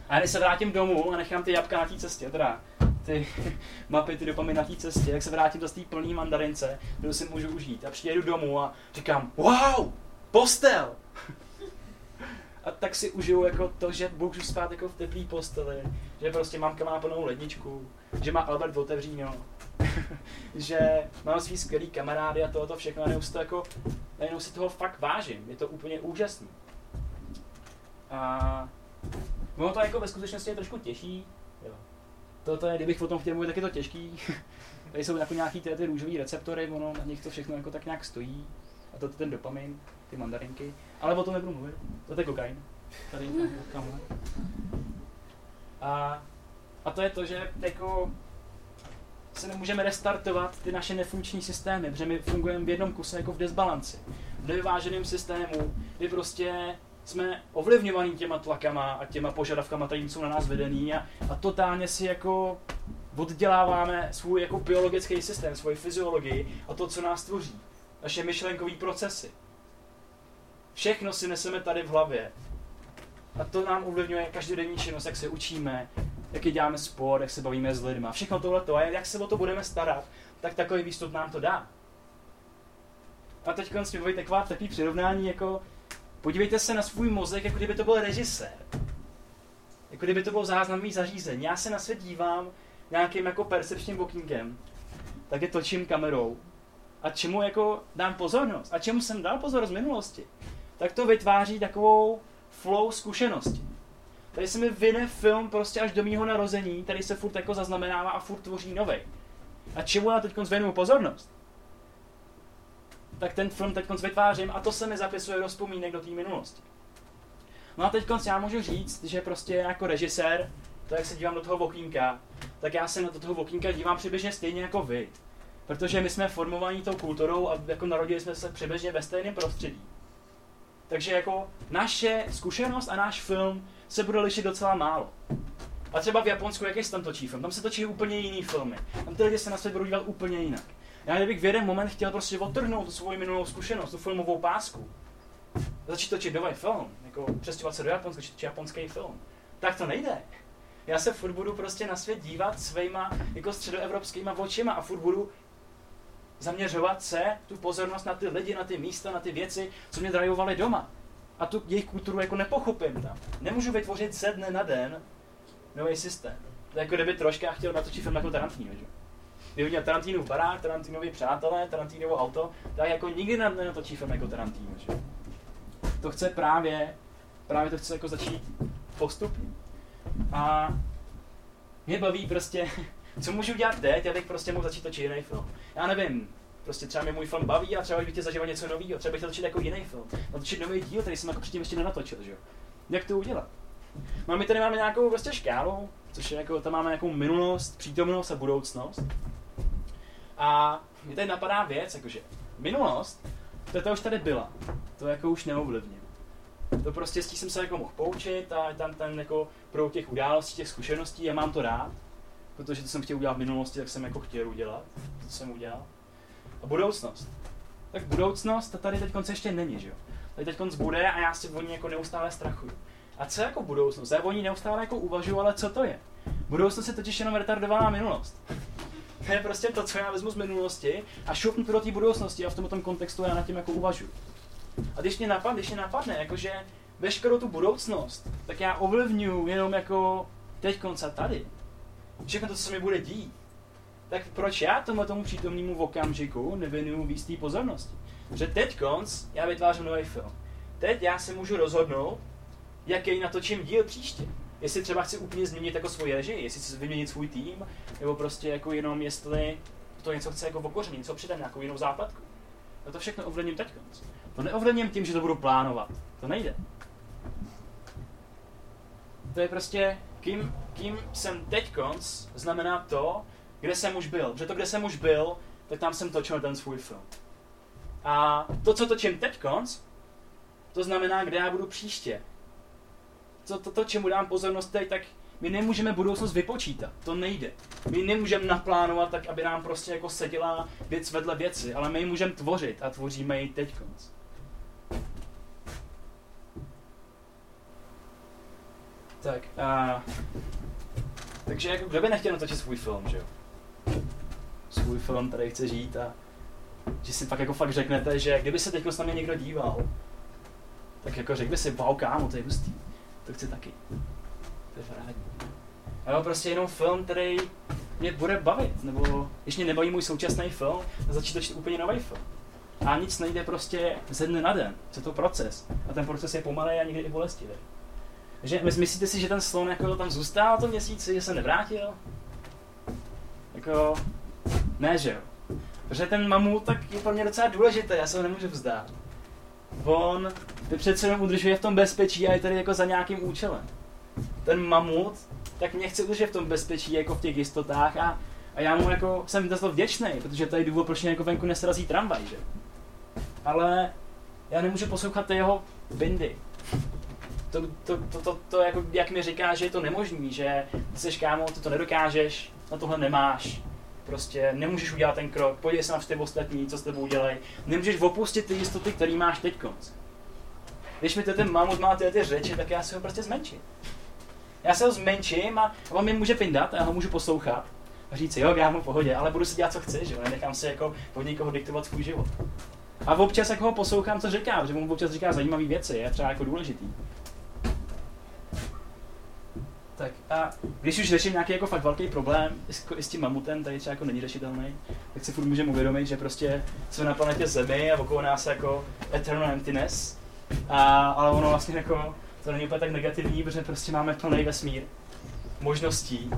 A když se vrátím domů a nechám ty jabka na té cestě, teda ty mapy, ty dopaminy na té cestě, jak se vrátím do té plné mandarince, kterou si můžu užít. A přijedu domů a říkám, wow, postel! A tak si užiju jako to, že můžu spát jako v teplý posteli, že prostě mamka má plnou ledničku, že má Albert otevříno, že mám svý skvělý kamarády a tohoto všechno a najednou si, to jako, najednou si toho fakt vážím. Je to úplně úžasný. A ono to jako ve skutečnosti je trošku těžší. Jo. Toto je, kdybych o tom chtěl mluvit, tak je to těžký. Tady jsou jako nějaký ty, ty růžové receptory, ono na nich to všechno jako tak nějak stojí. A to je ten dopamin, ty mandarinky. Ale o tom nebudu mluvit. To je kokain. Tady tamhle. A, a to je to, že jako se nemůžeme restartovat ty naše nefunkční systémy, protože my fungujeme v jednom kuse jako v desbalanci. V nevyváženém systému, kdy prostě jsme ovlivňovaní těma tlakama a těma požadavkama, které jsou na nás vedený a, a totálně si jako odděláváme svůj jako biologický systém, svoji fyziologii a to, co nás tvoří. Naše myšlenkové procesy. Všechno si neseme tady v hlavě. A to nám ovlivňuje každodenní činnost, jak se učíme, jak děláme sport, jak se bavíme s lidmi. Všechno tohle to a jak se o to budeme starat, tak takový výstup nám to dá. A teď mi baví taková takový přirovnání, jako podívejte se na svůj mozek, jako kdyby to byl režisér. Jako kdyby to bylo záznamový zařízení. Já se na svět dívám nějakým jako percepčním okýnkem, tak je točím kamerou. A čemu jako dám pozornost? A čemu jsem dal pozornost v minulosti? Tak to vytváří takovou flow zkušenosti. Tady se mi vyne film prostě až do mýho narození, tady se furt jako zaznamenává a furt tvoří nový. A čemu já teď věnuju pozornost? Tak ten film teď vytvářím a to se mi zapisuje do vzpomínek do té minulosti. No a teď já můžu říct, že prostě jako režisér, to jak se dívám do toho okýnka, tak já se na toho okýnka dívám přibližně stejně jako vy. Protože my jsme formovaní tou kulturou a jako narodili jsme se přibližně ve stejném prostředí. Takže jako naše zkušenost a náš film se bude lišit docela málo. A třeba v Japonsku, jaký se tam točí film? Tam se točí úplně jiný filmy. Tam ty lidi se na svět budou dívat úplně jinak. Já kdybych v jeden moment chtěl prostě odtrhnout tu svoji minulou zkušenost, tu filmovou pásku, začít točit nový film, jako přestěhovat se do Japonska, točit japonský film, tak to nejde. Já se furt budu prostě na svět dívat svýma jako středoevropskýma očima a furt budu zaměřovat se, tu pozornost na ty lidi, na ty místa, na ty věci, co mě drivovaly doma. A tu jejich kulturu jako nepochopím tam. Nemůžu vytvořit ze dne na den nový systém. To je jako kdyby troška chtěl natočit film jako Tarantino, že? Kdyby měl Tarantino v barák, Tarantinovi přátelé, Tarantinovo auto, tak jako nikdy ne- nenatočí film jako Tarantino, že? To chce právě, právě to chce jako začít postupně. A mě baví prostě, co můžu udělat teď, abych prostě mohl začít točit jiný film. Já nevím, prostě třeba mě můj film baví a třeba bych tě zažíval něco nového, třeba bych chtěl točit jako jiný film, natočit nový díl, který jsem jako předtím ještě nenatočil, že jo. Jak to udělat? No my tady máme nějakou prostě škálu, což je jako, tam máme nějakou minulost, přítomnost a budoucnost. A mě tady napadá věc, jakože minulost, to, to už tady byla, to jako už neovlivním. To prostě s tím jsem se jako mohl poučit a tam ten jako pro těch událostí, těch zkušeností a mám to rád, protože to jsem chtěl udělat v minulosti, tak jsem jako chtěl udělat, to jsem udělal. A budoucnost. Tak budoucnost, ta tady teď konce ještě není, že jo. Tady teď konc bude a já si o ní jako neustále strachuju. A co jako budoucnost? Já o ní neustále jako uvažuji, ale co to je? Budoucnost je totiž jenom retardovaná minulost. To je prostě to, co já vezmu z minulosti a šupnu to do té budoucnosti a v tomto kontextu já nad tím jako uvažuji. A když mě napadne, když mě napadne, jakože veškerou tu budoucnost, tak já ovlivňuji jenom jako teď konce tady. Všechno to, co se mi bude dít. Tak proč já tomu tomu přítomnému okamžiku nevěnuju víc té pozornosti? Že teď konc já vytvářím nový film. Teď já se můžu rozhodnout, jaký natočím díl příště. Jestli třeba chci úplně změnit jako svoji režii, jestli chci vyměnit svůj tým, nebo prostě jako jenom jestli to něco chce jako okořenit, něco přidat, nějakou jinou záplatku. No to všechno ovlivním teď. To neovlivním tím, že to budu plánovat. To nejde. To je prostě, kým, kým jsem teď konc, znamená to, kde jsem už byl. Protože to, kde jsem už byl, tak tam jsem točil ten svůj film. A to, co točím teď konc, to znamená, kde já budu příště. To, to, to čemu dám pozornost teď, tak my nemůžeme budoucnost vypočítat. To nejde. My nemůžeme naplánovat tak, aby nám prostě jako seděla věc vedle věci, ale my ji můžeme tvořit a tvoříme ji teď konc. Tak a... Takže jako, kdo by nechtěl natočit svůj film, že jo? Svůj film, tady chce žít a že si pak jako fakt řeknete, že kdyby se teď na mě někdo díval, tak jako řekl by si, wow, kámo, to je hustý. To chci taky. To je parádní. A jo, prostě jenom film, který mě bude bavit, nebo když mě nebaví můj současný film, začít točit úplně nový film. A nic nejde prostě ze dne na den. Je to proces. A ten proces je pomalý a někdy i bolestivý. Takže mys- myslíte si, že ten slon jako tam zůstal to měsíci, že se nevrátil? Jako, ne, že jo. Protože ten mamut tak je pro mě docela důležitý, já se ho nemůžu vzdát. On ty přece jenom udržuje v tom bezpečí a je tady jako za nějakým účelem. Ten mamut, tak mě chce udržet v tom bezpečí, jako v těch jistotách a, a já mu jako jsem za to vděčný, protože to je důvod, proč mě jako venku nesrazí tramvaj, že? Ale já nemůžu poslouchat ty jeho bindy. To, to, to, to, to, jako, jak mi říká, že je to nemožný, že ty seš kámo, ty to nedokážeš, na tohle nemáš, prostě nemůžeš udělat ten krok, podívej se na ty ostatní, co s tebou udělají, nemůžeš opustit ty jistoty, které máš teď konc. Když mi to ten mamut má ty, ty řeči, tak já se ho prostě zmenším. Já se ho zmenším a on mi může pindat a já ho můžu poslouchat a říct si, jo, já mu pohodě, ale budu si dělat, co chci, že jo, nenechám si jako od někoho diktovat svůj život. A občas jako ho poslouchám, co říká, protože mu občas říká zajímavé věci, je třeba jako důležitý. Tak a když už řeším nějaký jako fakt velký problém i s, s tím mamutem, tady třeba jako není řešitelný, tak si furt můžeme uvědomit, že prostě jsme na planetě Zemi a okolo nás jako eternal emptiness. A, ale ono vlastně jako, to není úplně tak negativní, protože prostě máme plný vesmír možností.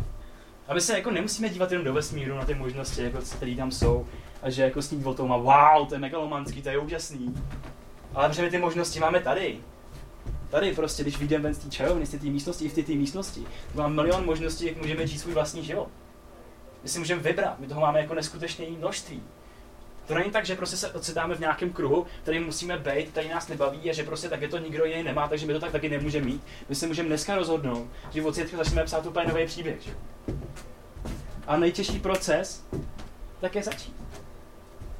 A my se jako nemusíme dívat jenom do vesmíru na ty možnosti, jako, které tam jsou. A že jako snít o tom a wow, to je megalomanský, to je úžasný. Ale protože my ty možnosti máme tady. Tady prostě, když vyjdeme ven z té čarovny, z té místnosti, i v té místnosti, máme milion možností, jak můžeme žít svůj vlastní život. My si můžeme vybrat, my toho máme jako neskutečné množství. To není tak, že prostě se ocitáme v nějakém kruhu, který musíme být, který nás nebaví a že prostě taky to nikdo jiný nemá, takže my to tak taky nemůžeme mít. My si můžeme dneska rozhodnout, že od světku začneme psát úplně nový příběh. Že? A nejtěžší proces tak je začít.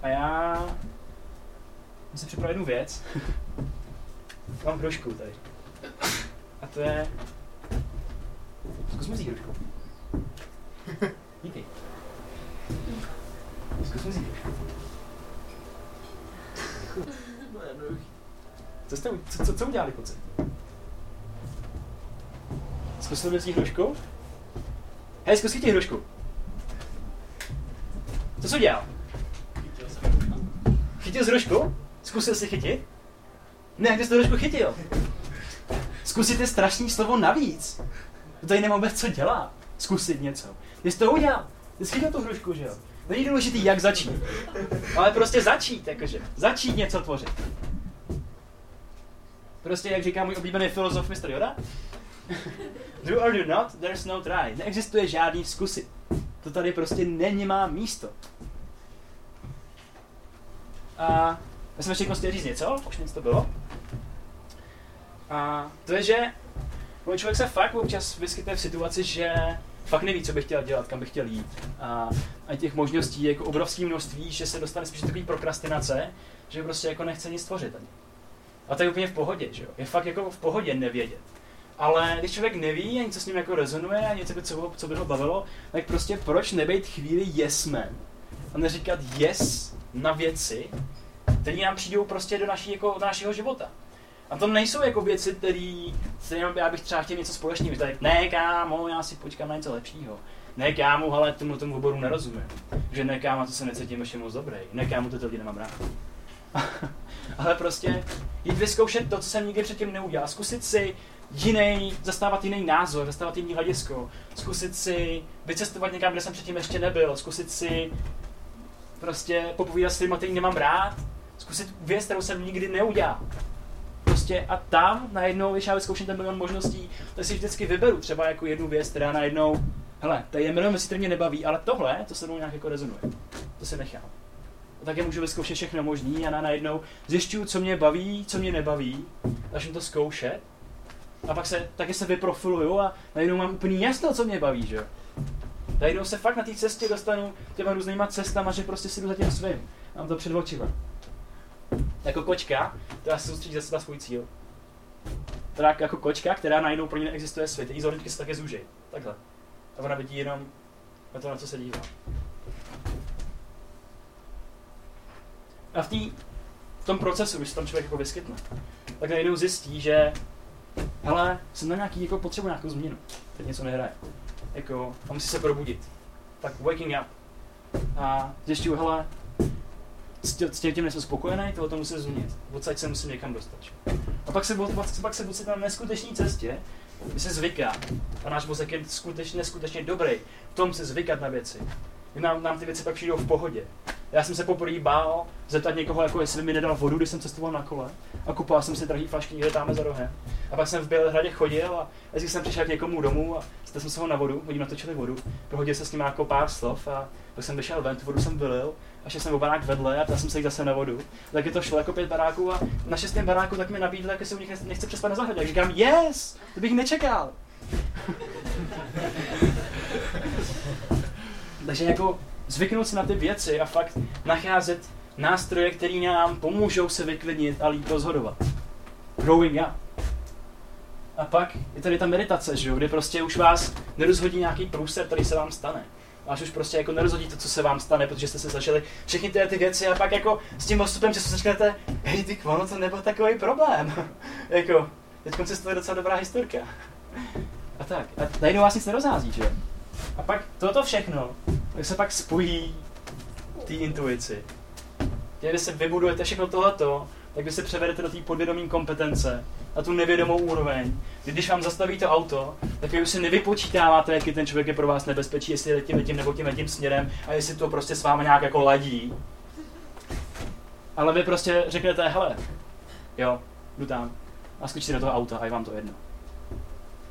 A já jsem si připravil jednu věc. Mám hrušku tady. A to je... Zkus mi vzít hrušku. Díky. Zkus mi vzít hrušku. Co jste, co, co, co udělali, kluci? Zkusil vzít hrušku? Hej, zkus chytit hrušku. Co jsi udělal? Chytil jsi hrušku? Zkusil jsi chytit? Ne, ty jsi tu hrušku chytil. Zkusit je strašný slovo navíc. To tady nemá vůbec co dělat. Zkusit něco. Ty jsi to udělal. Ty jsi chytil tu hrušku, že jo? Není důležitý, jak začít. Ale prostě začít, jakože. Začít něco tvořit. Prostě, jak říká můj oblíbený filozof Mr. Yoda, do or do not, there's no try. Neexistuje žádný zkusit. To tady prostě nemá místo. A já jsem ještě chtěl říct něco, už něco to bylo. A to je, že můj člověk se fakt občas vyskytne v situaci, že fakt neví, co by chtěl dělat, kam by chtěl jít. A, a těch možností je jako obrovské množství, že se dostane spíš do prokrastinace, že prostě jako nechce nic tvořit ani. A to je úplně v pohodě, že jo? Je fakt jako v pohodě nevědět. Ale když člověk neví a něco s ním jako rezonuje a něco, by, co, co by ho bavilo, tak prostě proč nebejt chvíli yes man a neříkat yes na věci, které nám přijdou prostě do, naší, jako, do našeho života. A to nejsou jako věci, které, já bych třeba chtěl něco společného. Tady, ne kámo, já si počkám na něco lepšího. Ne kámo, ale tomu tomu oboru nerozumím. Že ne kámo, to se necítím ještě moc dobrý. Ne kámo, to lidi nemám rád. ale prostě jít vyzkoušet to, co jsem nikdy předtím neudělal. Zkusit si jiný, zastávat jiný názor, zastávat jiný hledisko. Zkusit si vycestovat někam, kde jsem předtím ještě nebyl. Zkusit si prostě popovídat s lidmi, který nemám rád. Zkusit věc, kterou jsem nikdy neudělal. Prostě a tam najednou, když já vyzkouším ten milion možností, tak si vždycky vyberu třeba jako jednu věc, která najednou, hele, tady je milion věcí, které mě nebaví, ale tohle, to se mnou nějak jako rezonuje. To si nechám. A tak je můžu vyzkoušet všechno možný a na najednou zjišťuju, co mě baví, co mě nebaví, začnu to zkoušet a pak se, taky se vyprofiluju a najednou mám úplný jasno, co mě baví, že jo. Najednou se fakt na té cestě dostanu těma různýma cestama, že prostě si jdu za tím svým. Mám to před očima. Jako kočka, která se soustředí zase na svůj cíl. Teda jako kočka, která najednou pro ní neexistuje svět. Její zorničky se také zúží. Takhle. A ona vidí jenom na to, na co se dívá. A v, tý, v tom procesu, když se tam člověk jako vyskytne, tak najednou zjistí, že hele, jsem na nějaký, jako potřebu nějakou změnu. Teď něco nehraje. Jako, a musí se probudit. Tak waking up. A zjišťuju, hele, s tě- s tím, tím nejsem spokojený, tohle to musím změnit. Odsaď se musím někam dostat. A pak se, pak, pak se na neskutečné cestě, kdy se zvyká. A náš mozek je skutečně, neskutečně dobrý v tom se zvykat na věci. Nám, nám ty věci pak přijdou v pohodě. Já jsem se poprvé bál zeptat někoho, jako jestli mi nedal vodu, když jsem cestoval na kole. A kupoval jsem si drahý flašky někde tamhle za rohem. A pak jsem v Bělehradě chodil a vždycky jsem přišel k někomu domů a zeptal jsem se ho na vodu, oni natočili vodu, prohodil se s ním jako pár slov a pak jsem vyšel ven, tu vodu jsem vylil a šel jsem o barák vedle a ptal jsem se jich zase na vodu. Tak je to šlo jako pět baráků a na šestém baráku tak mi nabídl, jak se u nich nechce- přespat na zahradě. Jak říkám, yes, to bych nečekal. Takže jako zvyknout si na ty věci a fakt nacházet nástroje, které nám pomůžou se vyklidnit a líp rozhodovat. Growing up. A pak je tady ta meditace, že jo, kde prostě už vás nerozhodí nějaký průser, který se vám stane. Až už prostě jako nerozhodí to, co se vám stane, protože jste se začali všechny ty, ty věci a pak jako s tím postupem času řeknete, hej ty ono to nebyl takový problém. jako, teď se to je docela dobrá historka. A tak, a najednou vás nic nerozhází, že. A pak toto všechno, tak se pak spojí té intuici. Když se vybudujete všechno tohleto, tak vy se převedete do té podvědomí kompetence na tu nevědomou úroveň. Kdy Když vám zastaví to auto, tak vy už si nevypočítáváte, jaký ten člověk je pro vás nebezpečí, jestli jde tím, tím nebo tím, tím směrem a jestli to prostě s vámi nějak jako ladí. Ale vy prostě řeknete, hele, jo, jdu tam a skočíte do toho auta a je vám to jedno.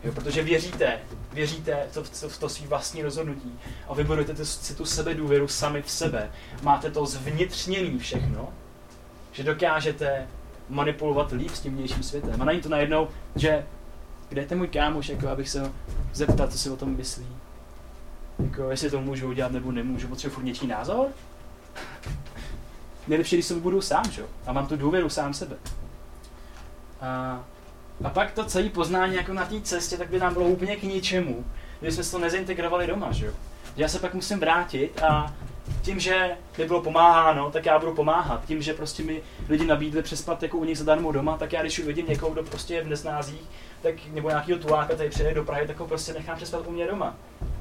Jo, protože věříte, věříte to, to, v to svý vlastní rozhodnutí a vybudujete si tu sebedůvěru sami v sebe. Máte to zvnitřněný všechno, že dokážete manipulovat líp s tím vnějším světem. A není to najednou, že kde je ten můj kámoš, jako abych se ho zeptal, co si o tom myslí. Jako, jestli to můžu udělat nebo nemůžu, potřebuji furt něčí názor? nejlepší, když se vybudu sám, že? A mám tu důvěru sám sebe. A, a pak to celé poznání jako na té cestě, tak by nám bylo úplně k ničemu, kdyby jsme to nezintegrovali doma, že jo? Já se pak musím vrátit a tím, že mi bylo pomáháno, tak já budu pomáhat. Tím, že prostě mi lidi nabídli přespat jako u nich zadarmo doma, tak já když uvidím někoho, kdo prostě je v neznázích, tak nebo nějakého tuláka tady přijde do Prahy, tak ho prostě nechám přespat u mě doma.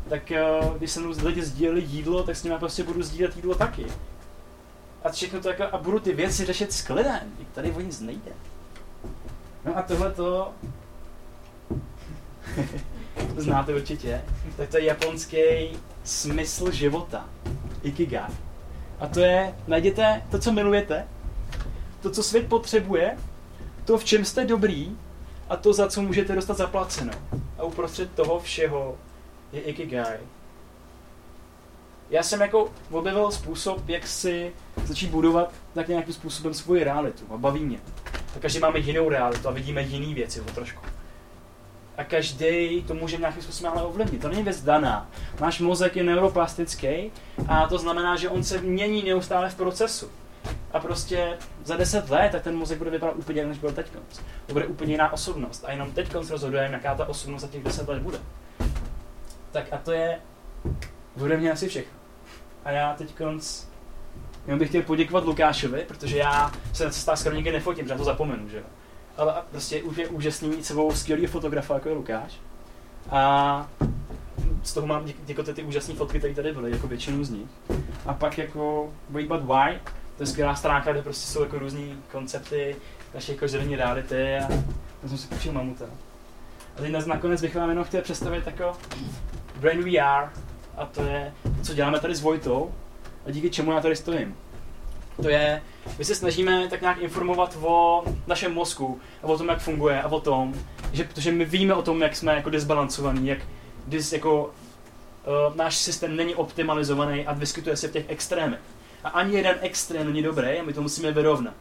Tak eh, když se mnou lidi sdíleli jídlo, tak s nimi prostě budu sdílet jídlo taky. A všechno to jako, a budu ty věci řešit s klidem. Tady o nic nejde. No a tohle to to znáte určitě, tak to je japonský smysl života. Ikigai. A to je, najděte to, co milujete, to, co svět potřebuje, to, v čem jste dobrý a to, za co můžete dostat zaplaceno. A uprostřed toho všeho je Ikigai. Já jsem jako objevil způsob, jak si začít budovat tak nějakým způsobem svoji realitu a baví mě. A každý máme jinou realitu a vidíme jiné věci o trošku. A každý to může nějakým způsobem ale ovlivnit. To není věc daná. Náš mozek je neuroplastický a to znamená, že on se mění neustále v procesu. A prostě za 10 let tak ten mozek bude vypadat úplně jinak, než byl teď. To bude úplně jiná osobnost. A jenom teď rozhodujeme, jaká ta osobnost za těch 10 let bude. Tak a to je bude mě asi všechno. A já teď konc Jenom bych chtěl poděkovat Lukášovi, protože já se na cestách skoro nikdy nefotím, protože já to zapomenu, že jo. Ale prostě už je úžasný mít sebou skvělý fotografa, jako je Lukáš. A z toho mám jako ty, ty úžasné fotky, které tady byly, jako většinu z nich. A pak jako Wait But Why, to je skvělá stránka, kde prostě jsou jako různý koncepty naší každodenní reality a já jsem si půjčil mamuta. A teď nakonec bych vám jenom chtěl představit jako Brain VR a to je, co děláme tady s Vojtou a díky čemu já tady stojím. To je, my se snažíme tak nějak informovat o našem mozku a o tom, jak funguje a o tom, že protože my víme o tom, jak jsme jako disbalancovaní, jak dis, jako, uh, náš systém není optimalizovaný a vyskytuje se v těch extrémech. A ani jeden extrém není dobrý a my to musíme vyrovnat.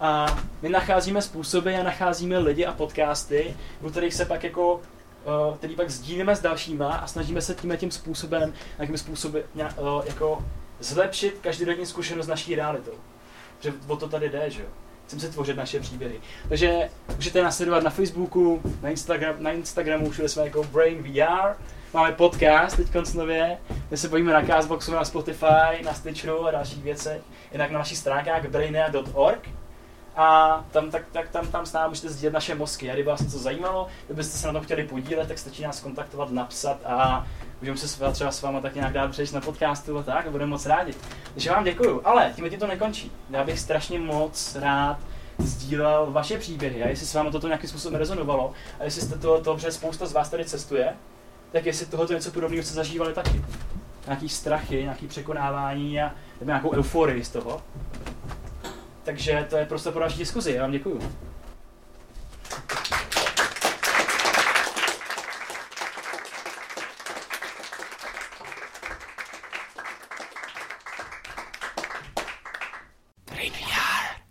A my nacházíme způsoby a nacházíme lidi a podcasty, u kterých se pak jako uh, který pak sdílíme s dalšíma a snažíme se tím tím způsobem, nějakým způsobem uh, jako zlepšit každodenní zkušenost s naší realitou. Že o to tady jde, že jo. Chceme se tvořit naše příběhy. Takže můžete nás sledovat na Facebooku, na, Instagram, na Instagramu, všude jsme jako Brain VR. Máme podcast teď nově, kde se bojíme na Castboxu, na Spotify, na Stitcheru a dalších věcech. Jinak na našich stránkách brainia.org a tam, tak, tak, tam, tam s námi můžete sdílet naše mozky. A kdyby vás něco zajímalo, kdybyste se na to chtěli podílet, tak stačí nás kontaktovat, napsat a můžeme se třeba s váma tak nějak dát přijít na podcastu a tak a budeme moc rádi. Takže vám děkuju, ale tím to nekončí. Já bych strašně moc rád sdílel vaše příběhy a jestli s vámi toto nějakým způsobem rezonovalo a jestli jste to, to spousta z vás tady cestuje, tak jestli tohoto něco podobného jste zažívali taky. Nějaký strachy, nějaký překonávání a nebo nějakou euforii z toho. Takže to je prostě pro další diskuzi. Já vám děkuju.